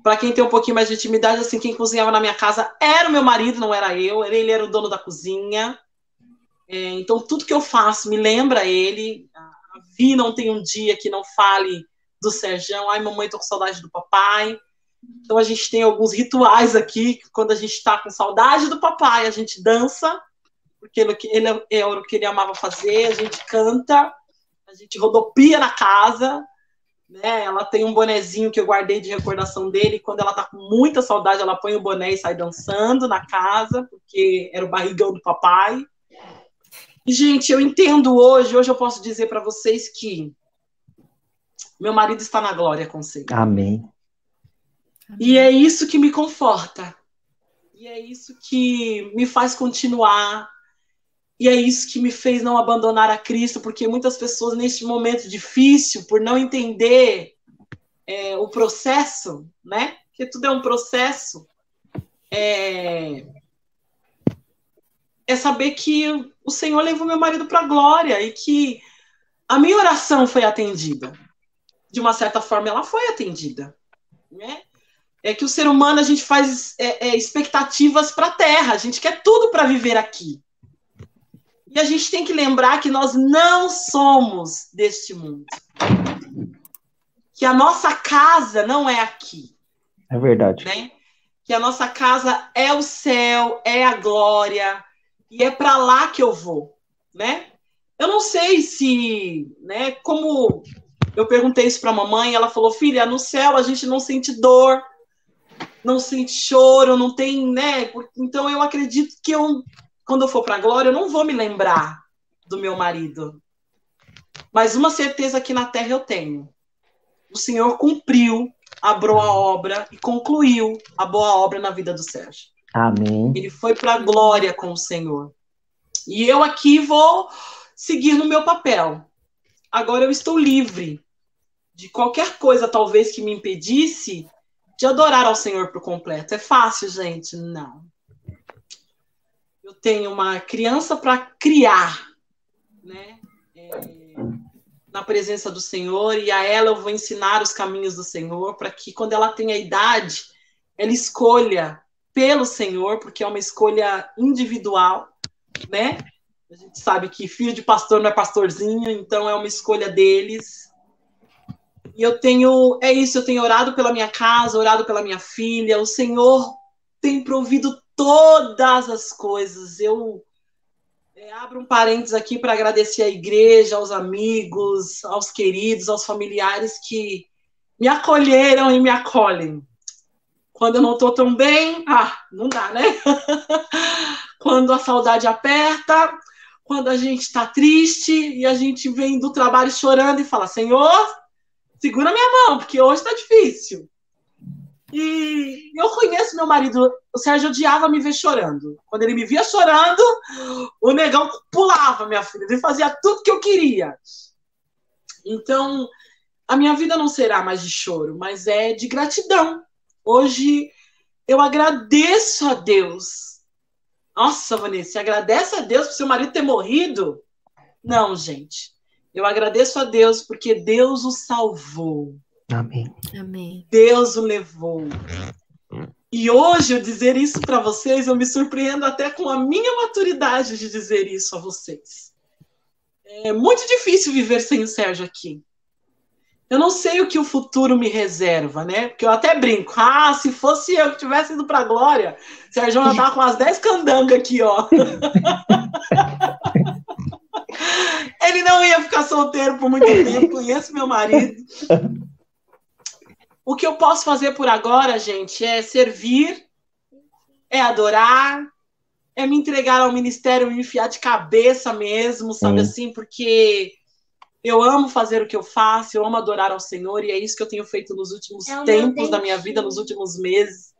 para quem tem um pouquinho mais de intimidade, assim, quem cozinhava na minha casa era o meu marido, não era eu. Ele era o dono da cozinha. É, então tudo que eu faço me lembra ele. A Vi não tem um dia que não fale do Serjão. Ai, mamãe, tô com saudade do papai. Então a gente tem alguns rituais aqui, quando a gente está com saudade do papai, a gente dança, porque ele, ele é o que ele amava fazer, a gente canta, a gente rodopia na casa, né? Ela tem um bonezinho que eu guardei de recordação dele, quando ela tá com muita saudade, ela põe o boné e sai dançando na casa, porque era o barrigão do papai. E, gente, eu entendo hoje, hoje eu posso dizer para vocês que meu marido está na glória com Senhor. Amém. E é isso que me conforta. E é isso que me faz continuar. E é isso que me fez não abandonar a Cristo, porque muitas pessoas, neste momento difícil, por não entender é, o processo, né? Porque tudo é um processo. É, é saber que o Senhor levou meu marido para a glória e que a minha oração foi atendida. De uma certa forma, ela foi atendida. Né? é que o ser humano a gente faz é, é, expectativas para a Terra, a gente quer tudo para viver aqui. E a gente tem que lembrar que nós não somos deste mundo. Que a nossa casa não é aqui. É verdade. Né? Que a nossa casa é o céu, é a glória, e é para lá que eu vou, né? Eu não sei se, né, como eu perguntei isso para a mamãe, ela falou: "Filha, no céu a gente não sente dor, não sente choro, não tem, né? Então eu acredito que eu, quando eu for para a glória, eu não vou me lembrar do meu marido. Mas uma certeza aqui na terra eu tenho. O Senhor cumpriu a boa obra e concluiu a boa obra na vida do Sérgio. Amém. Ele foi para a glória com o Senhor. E eu aqui vou seguir no meu papel. Agora eu estou livre de qualquer coisa, talvez, que me impedisse de adorar ao Senhor por completo. É fácil, gente? Não. Eu tenho uma criança para criar, né? É... na presença do Senhor e a ela eu vou ensinar os caminhos do Senhor para que quando ela tenha idade, ela escolha pelo Senhor, porque é uma escolha individual, né? A gente sabe que filho de pastor não é pastorzinho, então é uma escolha deles. E eu tenho, é isso, eu tenho orado pela minha casa, orado pela minha filha. O Senhor tem provido todas as coisas. Eu é, abro um parênteses aqui para agradecer à igreja, aos amigos, aos queridos, aos familiares que me acolheram e me acolhem. Quando eu não estou tão bem, ah, não dá, né? quando a saudade aperta, quando a gente está triste e a gente vem do trabalho chorando e fala: Senhor, segura minha mão, porque hoje está difícil. E eu conheço meu marido, o Sérgio odiava me ver chorando. Quando ele me via chorando, o negão pulava, minha filha. Ele fazia tudo que eu queria. Então, a minha vida não será mais de choro, mas é de gratidão. Hoje eu agradeço a Deus. Nossa, Vanessa, agradece a Deus por seu marido ter morrido? Não, gente. Eu agradeço a Deus porque Deus o salvou. Amém. Amém. Deus o levou. E hoje eu dizer isso para vocês, eu me surpreendo até com a minha maturidade de dizer isso a vocês. É muito difícil viver sem o Sérgio aqui. Eu não sei o que o futuro me reserva, né? Porque eu até brinco. Ah, se fosse eu que tivesse ido para a glória, o Sérgio já tava com as 10 candangas aqui, ó. Ele não ia ficar solteiro por muito tempo. Conheço meu marido. O que eu posso fazer por agora, gente, é servir, é adorar, é me entregar ao ministério, me enfiar de cabeça mesmo, sabe uhum. assim, porque eu amo fazer o que eu faço, eu amo adorar ao Senhor, e é isso que eu tenho feito nos últimos é tempos da minha vida, nos últimos meses.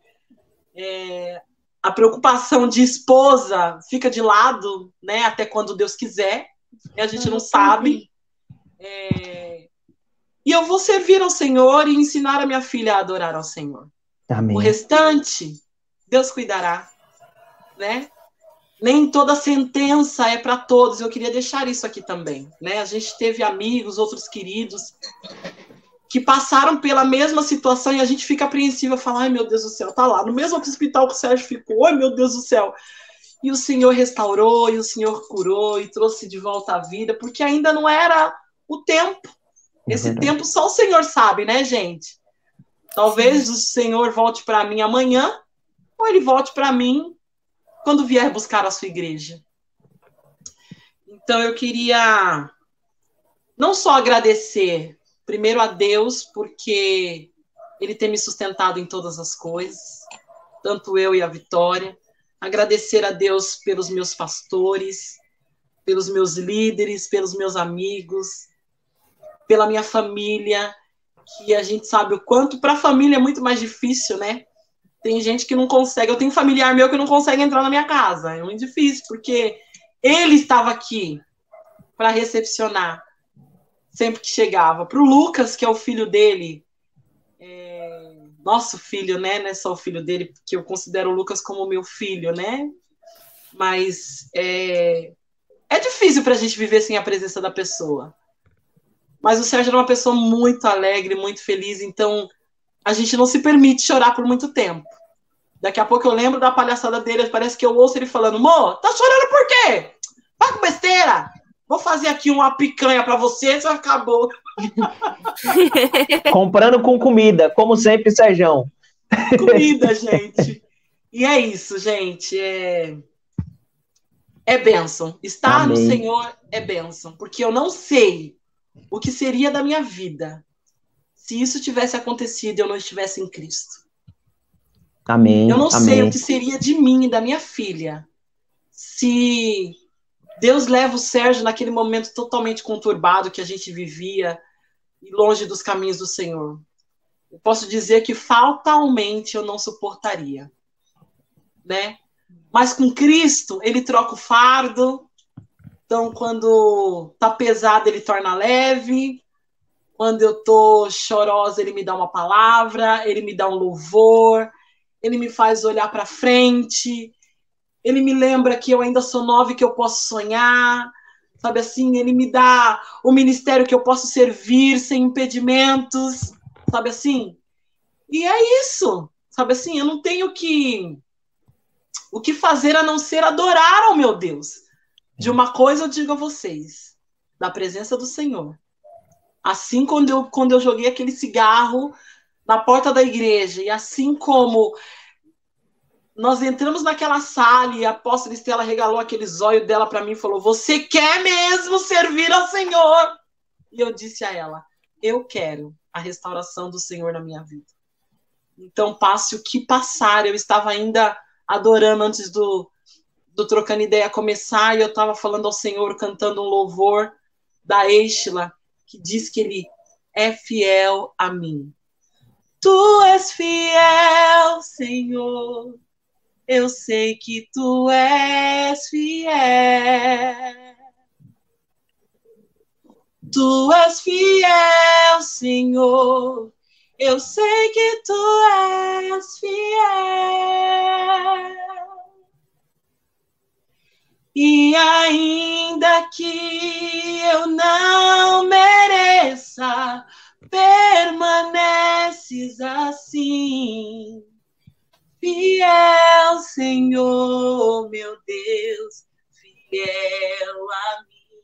É, a preocupação de esposa fica de lado, né, até quando Deus quiser, a gente não sabe. É, e eu vou servir ao Senhor e ensinar a minha filha a adorar ao Senhor. Amém. O restante, Deus cuidará, né? Nem toda sentença é para todos. Eu queria deixar isso aqui também, né? A gente teve amigos, outros queridos que passaram pela mesma situação e a gente fica apreensiva, fala: "Ai, meu Deus do céu, tá lá no mesmo hospital que o Sérgio ficou. Ai, meu Deus do céu". E o Senhor restaurou, e o Senhor curou e trouxe de volta à vida, porque ainda não era o tempo Esse tempo só o Senhor sabe, né, gente? Talvez Sim. o Senhor volte para mim amanhã, ou ele volte para mim quando vier buscar a sua igreja. Então eu queria não só agradecer primeiro a Deus, porque ele tem me sustentado em todas as coisas, tanto eu e a Vitória. Agradecer a Deus pelos meus pastores, pelos meus líderes, pelos meus amigos, pela minha família, que a gente sabe o quanto para a família é muito mais difícil, né? Tem gente que não consegue. Eu tenho familiar meu que não consegue entrar na minha casa. É muito difícil, porque ele estava aqui para recepcionar sempre que chegava. Para o Lucas, que é o filho dele, é... nosso filho, né? Não é só o filho dele, que eu considero o Lucas como meu filho, né? Mas é, é difícil para a gente viver sem a presença da pessoa. Mas o Sérgio era uma pessoa muito alegre, muito feliz, então a gente não se permite chorar por muito tempo. Daqui a pouco eu lembro da palhaçada dele, parece que eu ouço ele falando: Mo, tá chorando por quê? Vai com besteira! Vou fazer aqui uma picanha para você, já acabou. Comprando com comida, como sempre, Sérgio. Comida, gente. E é isso, gente. É, é bênção. Estar Amém. no Senhor é bênção. Porque eu não sei o que seria da minha vida se isso tivesse acontecido e eu não estivesse em Cristo. Amém. Eu não amém. sei o que seria de mim e da minha filha se Deus leva o Sérgio naquele momento totalmente conturbado que a gente vivia e longe dos caminhos do Senhor. Eu posso dizer que fatalmente eu não suportaria, né? Mas com Cristo, ele troca o fardo, então, quando tá pesado, ele torna leve. Quando eu tô chorosa, ele me dá uma palavra, ele me dá um louvor, ele me faz olhar para frente. Ele me lembra que eu ainda sou nova e que eu posso sonhar. Sabe assim, ele me dá o ministério que eu posso servir sem impedimentos, sabe assim? E é isso, sabe assim, eu não tenho que o que fazer a não ser adorar ao meu Deus. De uma coisa eu digo a vocês, da presença do Senhor. Assim quando eu quando eu joguei aquele cigarro na porta da igreja, e assim como nós entramos naquela sala e a apóstola Estela regalou aquele zóio dela para mim e falou: Você quer mesmo servir ao Senhor? E eu disse a ela: Eu quero a restauração do Senhor na minha vida. Então, passe o que passar. Eu estava ainda adorando antes do, do Trocando Ideia começar e eu estava falando ao Senhor, cantando um louvor da Eixla, que diz que Ele é fiel a mim. Tu és fiel, Senhor. Eu sei que tu és fiel. Tu és fiel, Senhor. Eu sei que tu és fiel. E ainda que eu não mereça, permaneces assim. Fiel, Senhor, meu Deus, fiel a mim.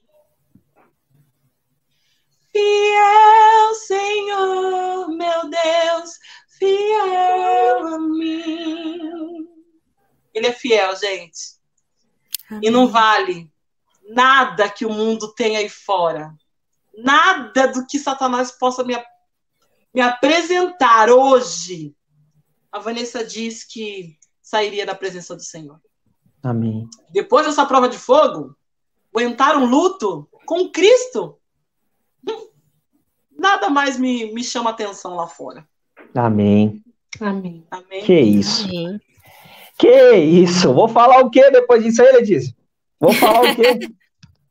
Fiel, Senhor, meu Deus, fiel a mim. Ele é fiel, gente. Amém. E não vale nada que o mundo tem aí fora nada do que Satanás possa me, me apresentar hoje, a Vanessa diz que sairia da presença do Senhor. Amém. Depois dessa prova de fogo, aguentar um luto com Cristo, nada mais me, me chama atenção lá fora. Amém. Amém. Amém. Que isso. Amém. Que isso. Vou falar o que depois disso aí, Letícia? Vou falar o quê?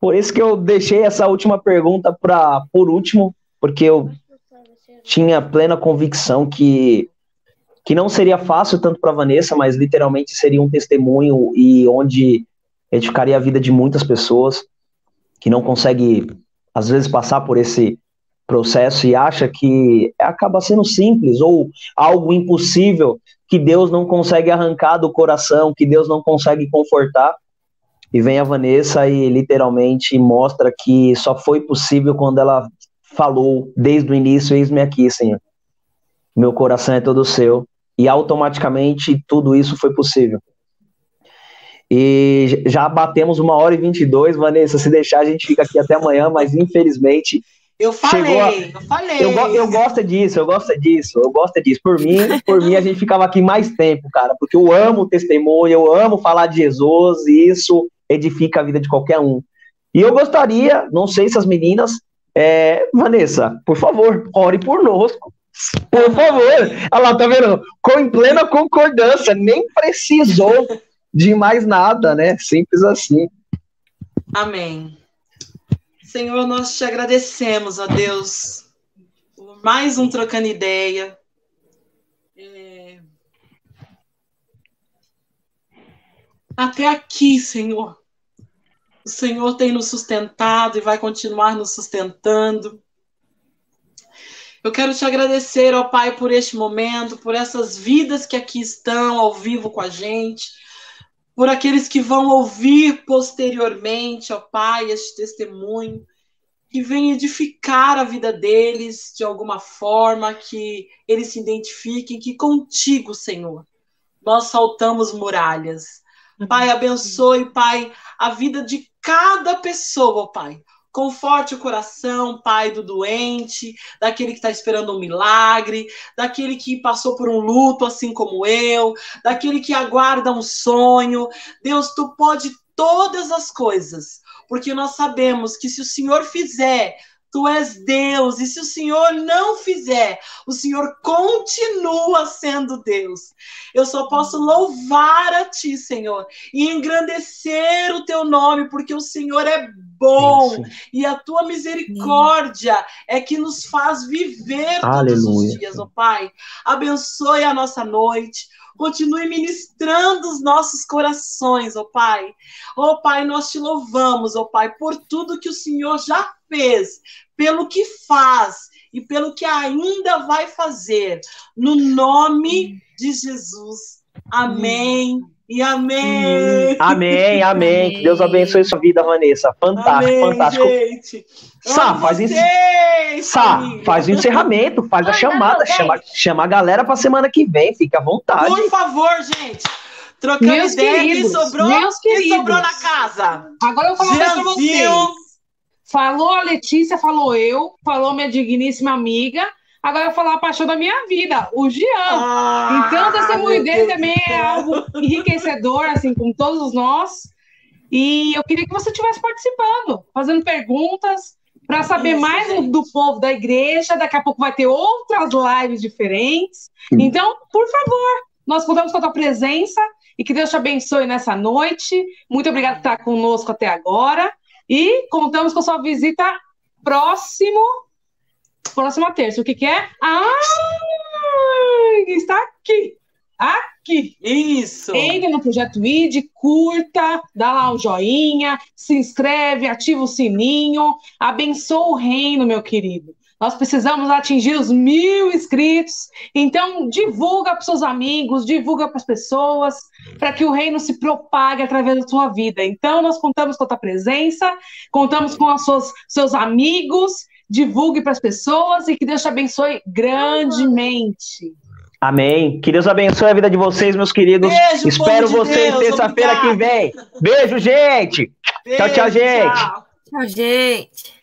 Por isso que eu deixei essa última pergunta para por último, porque eu tinha plena convicção que que não seria fácil tanto para Vanessa, mas literalmente seria um testemunho e onde edificaria a vida de muitas pessoas que não consegue às vezes passar por esse processo e acha que acaba sendo simples ou algo impossível que Deus não consegue arrancar do coração, que Deus não consegue confortar. E vem a Vanessa e literalmente mostra que só foi possível quando ela falou desde o início: Eis-me aqui, Senhor. Meu coração é todo seu. E automaticamente tudo isso foi possível. E já batemos uma hora e vinte e dois, Vanessa. Se deixar, a gente fica aqui até amanhã, mas infelizmente. Eu falei, a... eu falei. Eu, eu gosto disso, eu gosto disso, eu gosto disso. Por mim, por mim, a gente ficava aqui mais tempo, cara, porque eu amo o testemunho, eu amo falar de Jesus, e isso edifica a vida de qualquer um. E eu gostaria, não sei se as meninas, é, Vanessa, por favor, ore por nós. Por favor. Olha lá, tá vendo? Com em plena concordância, nem precisou de mais nada, né? Simples assim. Amém. Senhor, nós te agradecemos, ó Deus, por mais um trocando ideia. É... Até aqui, Senhor. O Senhor tem nos sustentado e vai continuar nos sustentando. Eu quero te agradecer, ó Pai, por este momento, por essas vidas que aqui estão ao vivo com a gente, por aqueles que vão ouvir posteriormente, ó Pai, este testemunho, que vem edificar a vida deles de alguma forma, que eles se identifiquem que contigo, Senhor, nós saltamos muralhas. Pai, abençoe, Pai, a vida de cada pessoa, Pai. Conforte o coração, Pai, do doente, daquele que está esperando um milagre, daquele que passou por um luto, assim como eu, daquele que aguarda um sonho. Deus, tu pode todas as coisas, porque nós sabemos que se o Senhor fizer, Tu és Deus, e se o Senhor não fizer, o Senhor continua sendo Deus. Eu só posso louvar a Ti, Senhor, e engrandecer o Teu nome, porque o Senhor é bom Isso. e a Tua misericórdia é que nos faz viver Aleluia. todos os dias, ó oh, Pai. Abençoe a nossa noite continue ministrando os nossos corações, ó oh Pai. Ó oh Pai, nós te louvamos, ó oh Pai, por tudo que o Senhor já fez, pelo que faz e pelo que ainda vai fazer. No nome de Jesus. Amém. E amém. Amém, amém. Que Deus abençoe sua vida, Vanessa. Fantástico, amém, fantástico. Gente. Sá, faz isso. Sá, faz o encerramento, faz a chamada, chama, chama a galera para semana que vem, fica à vontade. Por favor, gente. Trocando meus ideia, queridos, que sobrou, que sobrou na casa. Agora eu vou falar para vocês. Falou a Letícia, falou eu, falou minha digníssima amiga. Agora eu vou falar a paixão da minha vida, o Jean. Ah, então, o testemunho dele também é algo enriquecedor, assim, com todos nós. E eu queria que você estivesse participando, fazendo perguntas, para saber Isso, mais gente. do povo da igreja. Daqui a pouco vai ter outras lives diferentes. Então, por favor, nós contamos com a tua presença e que Deus te abençoe nessa noite. Muito obrigado por estar conosco até agora. E contamos com a sua visita próximo próxima terça. O que, que é? Ah, está aqui. Aqui. Isso. Entra no Projeto ID, curta, dá lá um joinha, se inscreve, ativa o sininho, abençoa o reino, meu querido. Nós precisamos atingir os mil inscritos. Então, divulga para os seus amigos, divulga para as pessoas, para que o reino se propague através da sua vida. Então, nós contamos com a tua presença, contamos com os seus, amigos divulgue para as pessoas e que Deus te abençoe grandemente. Amém. Que Deus abençoe a vida de vocês, meus queridos. Beijo, Espero vocês terça-feira que vem. Beijo, gente. Beijo, tchau, tchau, gente. Tchau, tchau gente.